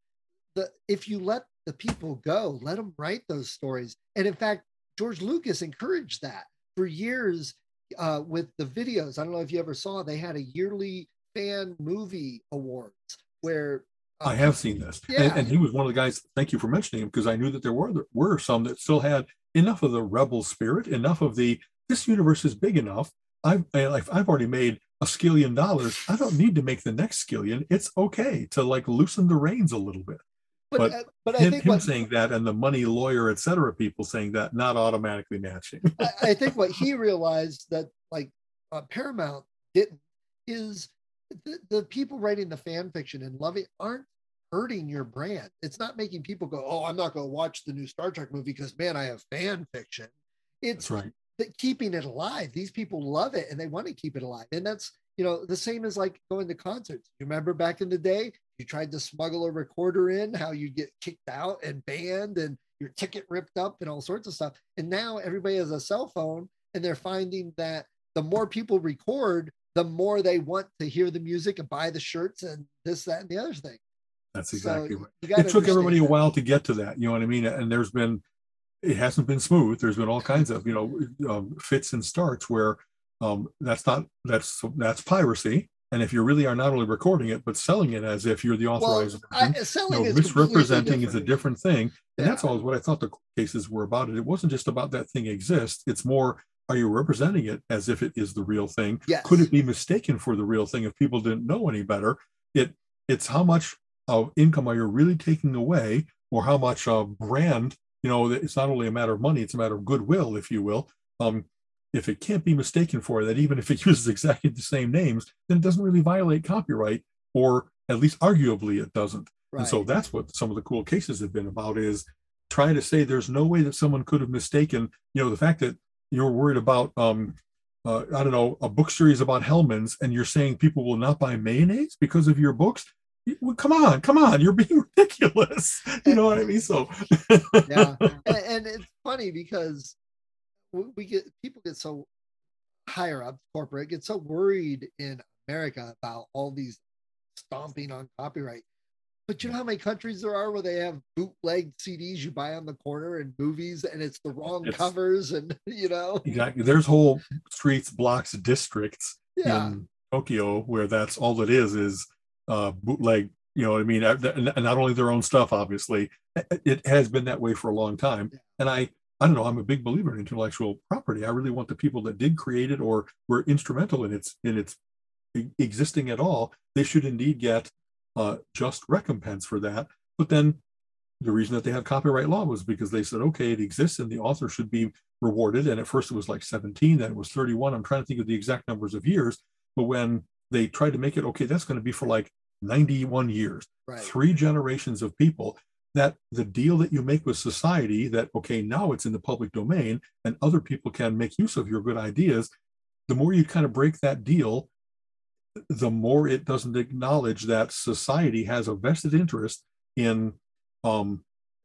the if you let the people go, let them write those stories. And in fact, George Lucas encouraged that for years uh, with the videos. I don't know if you ever saw, they had a yearly fan movie awards where uh, I have seen this, yeah. and, and, he was one of the guys. Thank you for mentioning him because I knew that there were there were some that still had enough of the rebel spirit, enough of the this universe is big enough. I've I've already made a skillion dollars. I don't need to make the next skillion. It's okay to like loosen the reins a little bit but, but, but him, I think him what, saying that and the money lawyer, etc people saying that not automatically matching. [LAUGHS] I, I, think what he realized that like uh, Paramount didn't is the, the people writing the fan fiction and loving aren't hurting your brand. It's not making people go, oh, I'm not going to watch the new Star Trek movie because man, I have fan fiction. It's that's right. keeping it alive. These people love it and they want to keep it alive. And that's you know the same as like going to concerts. You remember back in the day, you tried to smuggle a recorder in, how you get kicked out and banned and your ticket ripped up and all sorts of stuff. And now everybody has a cell phone and they're finding that the more people record, the more they want to hear the music and buy the shirts and this, that, and the other thing. That's exactly so right. It took everybody that. a while to get to that. You know what I mean? And there's been, it hasn't been smooth. There's been all kinds of, you know, um, fits and starts where um, that's not, that's, that's piracy and if you really are not only recording it but selling it as if you're the authorized well, I, you know, misrepresenting is a different. thing. And yeah. that's always what i thought the cases were about. It it wasn't just about that thing exists. It's more are you representing it as if it is the real thing? Yes. could it be mistaken for the real thing if people didn't know any better? It it's how much of income are you really taking away or how much uh, brand you know it's not only a matter of money it's a matter of goodwill if you will. Um, if it can't be mistaken for that, even if it [LAUGHS] uses exactly the same names, then it doesn't really violate copyright, or at least arguably it doesn't. Right. And so that's what some of the cool cases have been about is trying to say there's no way that someone could have mistaken, you know, the fact that you're worried about, um, uh, I don't know, a book series about Hellmann's, and you're saying people will not buy mayonnaise because of your books. Well, come on, come on, you're being [LAUGHS] ridiculous. You know what I mean? So, yeah, and, and it's funny because we get people get so higher up corporate get so worried in America about all these stomping on copyright. But you know how many countries there are where they have bootleg CDs you buy on the corner and movies and it's the wrong it's, covers and [LAUGHS] you know exactly. There's whole streets, blocks, districts yeah. in Tokyo where that's all it is is uh, bootleg. You know what I mean? And not only their own stuff, obviously, it has been that way for a long time. And I I don't know. I'm a big believer in intellectual property. I really want the people that did create it or were instrumental in its in its existing at all. They should indeed get uh, just recompense for that. But then the reason that they have copyright law was because they said, okay, it exists and the author should be rewarded. And at first it was like 17, then it was 31. I'm trying to think of the exact numbers of years. But when they tried to make it, okay, that's going to be for like 91 years, right. three generations of people, that the deal that you make with society, that, okay, now it's in the public domain and other people can make use of your good ideas, the more you kind of break that deal, the more it doesn't acknowledge that society has a vested interest in um,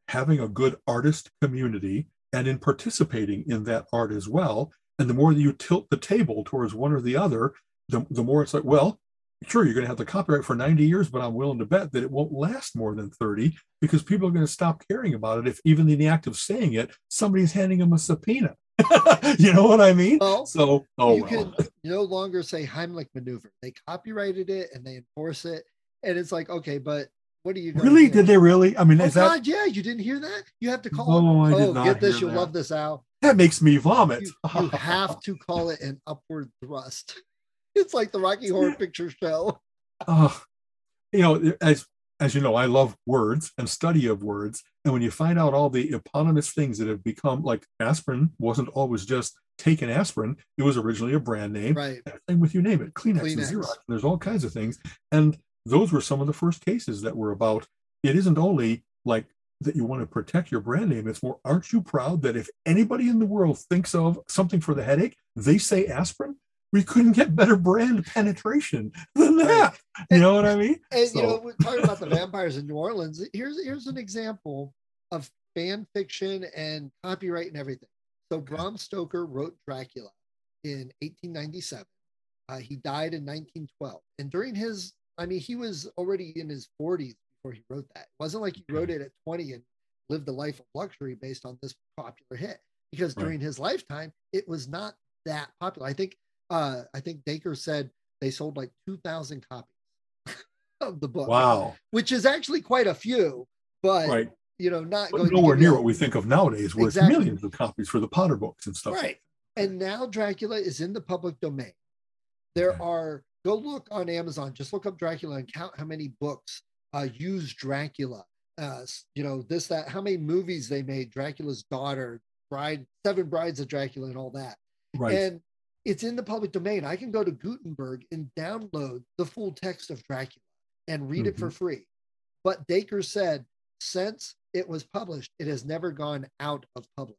having a good artist community and in participating in that art as well. And the more that you tilt the table towards one or the other, the, the more it's like, well, sure, you're going to have the copyright for 90 years, but I'm willing to bet that it won't last more than 30 because people are going to stop caring about it if even in the act of saying it, somebody's handing them a subpoena. [LAUGHS] you know what I mean? Well, so oh, you well. can no longer say Heimlich maneuver. They copyrighted it and they enforce it. And it's like, okay, but what are you really? Did they really? I mean, oh, is that? God, yeah, you didn't hear that? You have to call. Oh, I did oh, get this. You'll that. love this, Al. That makes me vomit. You, you have to call it an upward thrust. [LAUGHS] It's like the Rocky Horror [LAUGHS] Picture Show. Oh, you know, as as you know, I love words and study of words. And when you find out all the eponymous things that have become like aspirin wasn't always just take an aspirin, it was originally a brand name. Right. Same with you name it, Kleenex, Kleenex. and Xerox. There's all kinds of things. And those were some of the first cases that were about it isn't only like that you want to protect your brand name it's more aren't you proud that if anybody in the world thinks of something for the headache they say aspirin we couldn't get better brand penetration than that right. you know what i mean and so. you know we're talking about the [LAUGHS] vampires in new orleans here's here's an example of fan fiction and copyright and everything so bram stoker wrote dracula in 1897 uh, he died in 1912 and during his I mean, he was already in his 40s before he wrote that. It wasn't like he wrote it at 20 and lived a life of luxury based on this popular hit. Because during right. his lifetime, it was not that popular. I think uh, I think Dacre said they sold like 2,000 copies [LAUGHS] of the book. Wow. Which is actually quite a few, but right. you know, not but nowhere near what we think of nowadays, where exactly. it's millions of copies for the Potter books and stuff. Right. And now Dracula is in the public domain. There okay. are go look on Amazon. Just look up Dracula and count how many books uh, use Dracula. Uh, you know this that how many movies they made. Dracula's daughter, Bride, Seven Brides of Dracula, and all that. Right. And it's in the public domain. I can go to Gutenberg and download the full text of Dracula and read mm-hmm. it for mm-hmm. free. But Dacre said since it was published, it has never gone out of publish.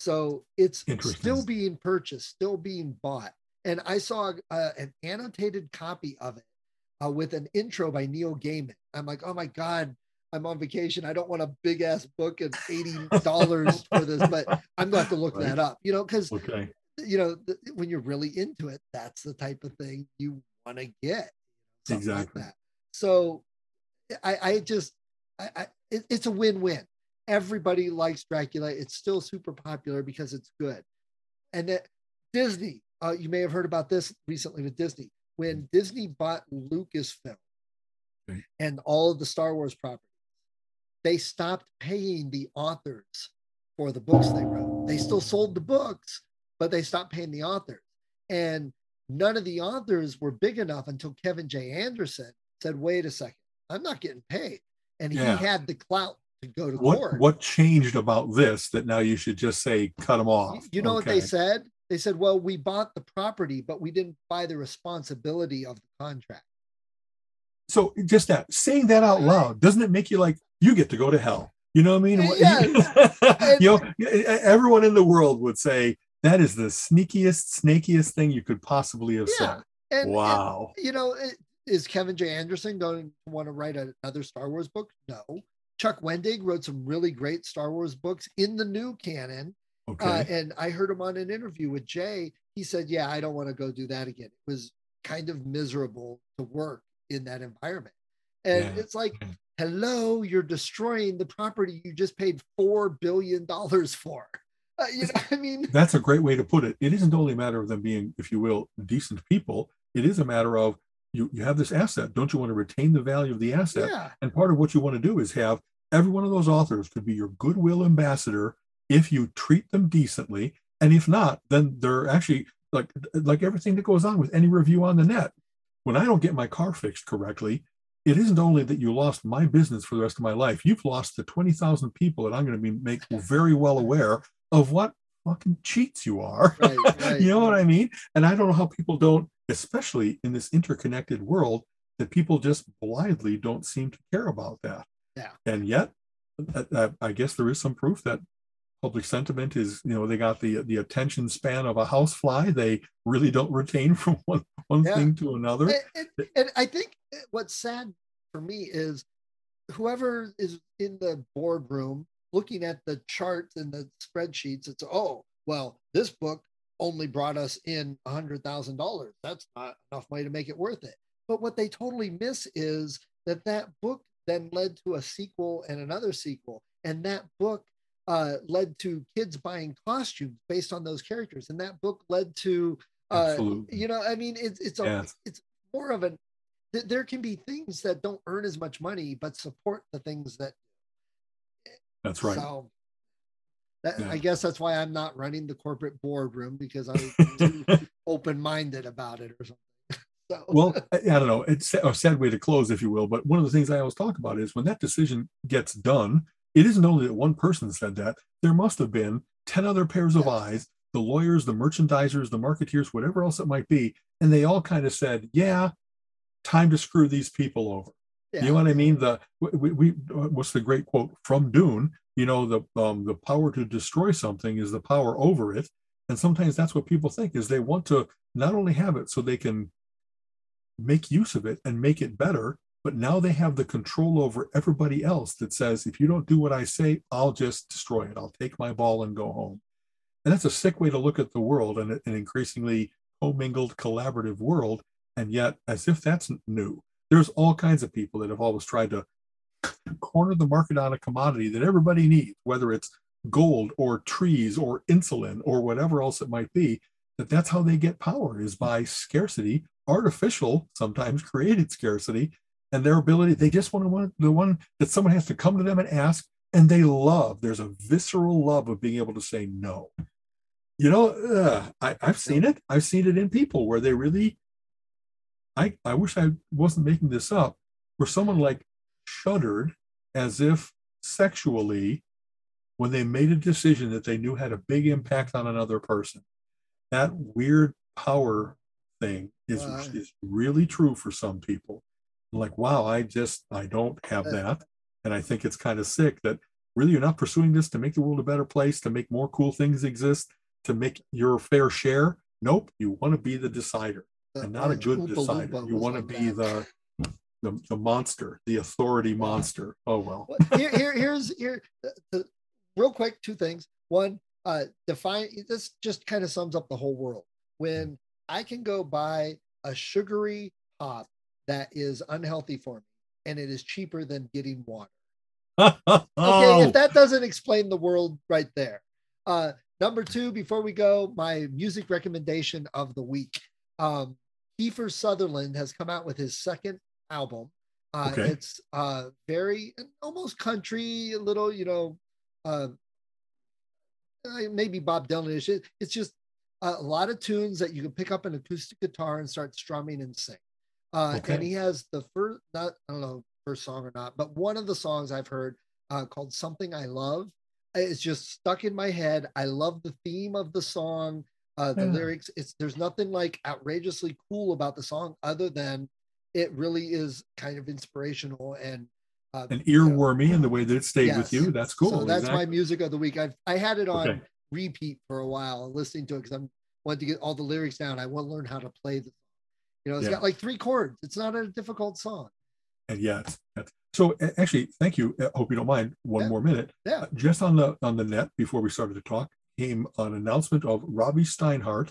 So it's still being purchased, still being bought and I saw uh, an annotated copy of it uh, with an intro by Neil Gaiman. I'm like, oh my god, I'm on vacation. I don't want a big ass book and eighty dollars [LAUGHS] for this, but I'm going to have to look right. that up. You know, because okay. You know th- when you're really into it, that's the type of thing you want to get. Exactly. Like so, I, I just, I, I it, it's a win-win. Everybody likes Dracula. It's still super popular because it's good. And that Disney uh, you may have heard about this recently with Disney. When Disney bought Lucasfilm okay. and all of the Star Wars properties, they stopped paying the authors for the books they wrote. They still sold the books, but they stopped paying the authors. And none of the authors were big enough until Kevin J. Anderson said, wait a second, I'm not getting paid. And yeah. he had the clout to go to what, court. What changed about this that now you should just say cut them off? You know okay. what they said? They said, well, we bought the property, but we didn't buy the responsibility of the contract. So just that saying that out loud, doesn't it make you like you get to go to hell? You know what I mean? [LAUGHS] Yes. you know, everyone in the world would say that is the sneakiest, snakiest thing you could possibly have yeah. said. And, wow. And, you know, is Kevin J. Anderson going to want to write another Star Wars book? No. Chuck Wendig wrote some really great Star Wars books in the new canon Okay. Uh, and I heard him on an interview with Jay. He said, "Yeah, I don't want to go do that again. It was kind of miserable to work in that environment." And yeah. it's like, "Hello, you're destroying the property you just paid four billion dollars for." Uh, [LAUGHS] you know, I mean, that's a great way to put it. It isn't only a matter of them being, if you will, decent people. It is a matter of you you have this asset. Don't you want to retain the value of the asset? Yeah. And part of what you want to do is have every one of those authors could be your goodwill ambassador if you treat them decently. And if not, then they're actually like like everything that goes on with any review on the net. When I don't get my car fixed correctly, it isn't only that you lost my business for the rest of my life, you've lost the 20,000 people that I'm going to be make very well aware of what fucking cheats you are. Right, [LAUGHS] right. you know what I mean? And I don't know how people don't, especially in this interconnected world, that people just blindly don't seem to care about that. Yeah. And yet, uh, uh, I guess there is some proof that public sentiment is, you know, they got the the attention span of a housefly. They really don't retain [LAUGHS] from one one yeah. thing to another. And, and, and I think what's sad for me is whoever is in the boardroom looking at the charts and the spreadsheets, it's oh well, this book only brought us in a hundred thousand dollars. That's not enough money to make it worth it. But what they totally miss is that that book then led to a sequel and another sequel, and that book uh, led to kids buying costumes based on those characters, and that book led to uh, you know, I mean, it's it's a, yes. it's more of an there can be things that don't earn as much money but support the things that that's right so that, yeah. i guess that's why i'm not running the corporate boardroom because i'm [LAUGHS] open-minded about it or something [LAUGHS] so. well i don't know it's a sad way to close if you will but one of the things i always talk about is when that decision gets done it isn't only that one person said that there must have been 10 other pairs of yes. eyes the lawyers the merchandisers the marketeers whatever else it might be and they all kind of said yeah time to screw these people over. Yeah. You know what I mean? The we, we what's the great quote from Dune? You know, the um, the power to destroy something is the power over it, and sometimes that's what people think is they want to not only have it so they can make use of it and make it better, but now they have the control over everybody else that says if you don't do what I say, I'll just destroy it. I'll take my ball and go home. And that's a sick way to look at the world and an increasingly commingled collaborative world and yet, as if that's new, there's all kinds of people that have always tried to corner the market on a commodity that everybody needs, whether it's gold or trees or insulin or whatever else it might be, that that's how they get power is by scarcity, artificial, sometimes created scarcity, and their ability. They just want to want the one that someone has to come to them and ask, and they love. There's a visceral love of being able to say no. You know, uh, I, I've seen it. I've seen it in people where they really I, I wish I wasn't making this up, where someone like shuddered as if sexually when they made a decision that they knew had a big impact on another person. That weird power thing is, uh, is really true for some people. Like, wow, I just, I don't have that. And I think it's kind of sick that really you're not pursuing this to make the world a better place, to make more cool things exist, to make your fair share. Nope, you want to be the decider and not a good decider. You want to be the, the the monster, the authority monster. Oh well. here, here, here's here. Uh, real quick, two things. One, uh, define. This just kind of sums up the whole world. When I can go buy a sugary pop that is unhealthy for me, and it is cheaper than getting water. okay, if [LAUGHS] that doesn't explain the world right there. Uh, number two, before we go, my music recommendation of the week. Um, Kiefer Sutherland has come out with his second album. Uh, okay. It's uh, very almost country, a little, you know, uh, maybe Bob Dylan-ish. It, it's just a lot of tunes that you can pick up an acoustic guitar and start strumming and sing. Uh, okay. And he has the first, not I don't know first song or not, but one of the songs I've heard uh, called "Something I Love." It's just stuck in my head. I love the theme of the song uh, the yeah. lyrics it's there's nothing like outrageously cool about the song other than it really is kind of inspirational and uh, and earwormy you know, in the way that it stayed yes. with you that's cool so that's exactly. my music of the week i've i had it on okay. repeat for a while listening to it because i'm wanted to get all the lyrics down i want to learn how to play the you know it's yeah. got like three chords it's not a difficult song and yes so actually thank you i hope you don't mind one yeah. more minute yeah uh, just on the on the net before we started to talk came an announcement of Robby Steinhardt,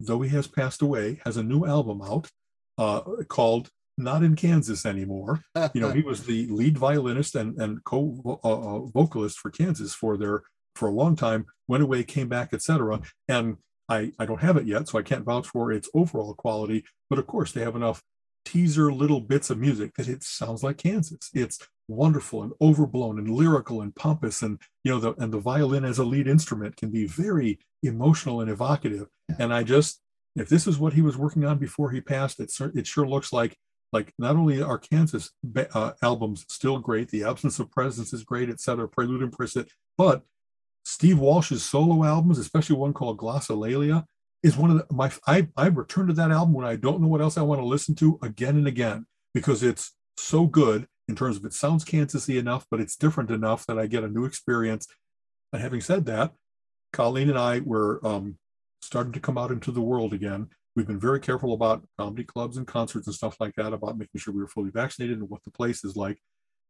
though he has passed away, has a new album out uh, called Not in Kansas Anymore. you know, he was the [LAUGHS] lead violinist and, and co-vocalist uh, uh for Kansas for their for a long time, went away, came back, etc. And I, I don't have it yet, so I can't vouch for its overall quality. But of course, they have enough teaser little bits of music that it sounds like Kansas. It's wonderful and overblown and lyrical and pompous and you know the and the violin as a lead instrument can be very emotional and evocative and i just if this is what he was working on before he passed it it sure looks like like not only are kansas uh, albums still great the absence of presence is great etc prelude and Implicit, but steve walsh's solo albums especially one called glossolalia is one of the, my I, I return to that album when I don't know what else I want to listen to again and again because it's so good in terms of it sounds Kansasy enough, but it's different enough that I get a new experience. And having said that, Colleen and I were um, starting to come out into the world again. We've been very careful about comedy clubs and concerts and stuff like that, about making sure we were fully vaccinated and what the place is like.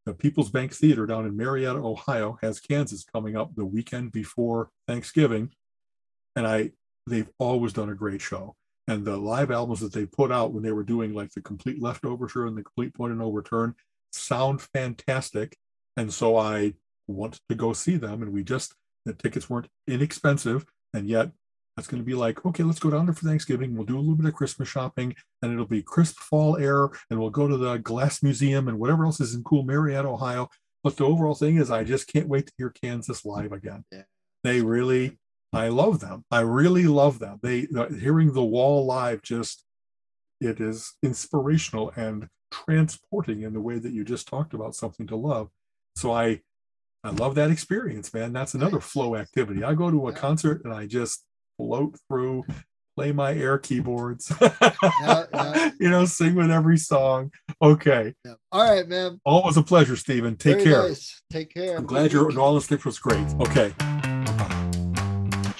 The People's Bank Theater down in Marietta, Ohio, has Kansas coming up the weekend before Thanksgiving, and I they've always done a great show. And the live albums that they put out when they were doing like the complete leftover and the complete point and no return sound fantastic. And so I want to go see them. And we just, the tickets weren't inexpensive. And yet that's going to be like, okay, let's go down there for Thanksgiving. We'll do a little bit of Christmas shopping and it'll be crisp fall air. And we'll go to the Glass Museum and whatever else is in cool Marietta, Ohio. But the overall thing is, I just can't wait to hear Kansas live again. Yeah. They really I love them. I really love them. They hearing the wall live just it is inspirational and transporting in the way that you just talked about something to love. So I I love that experience, man. That's another flow activity. I go to a concert and I just float through, play my air keyboards, [LAUGHS] yeah, yeah. you know, sing with every song. Okay. Yeah. All right, man. Always a pleasure, Stephen. Take Very care. Nice. Take care. I'm glad your all this trip was great. Okay.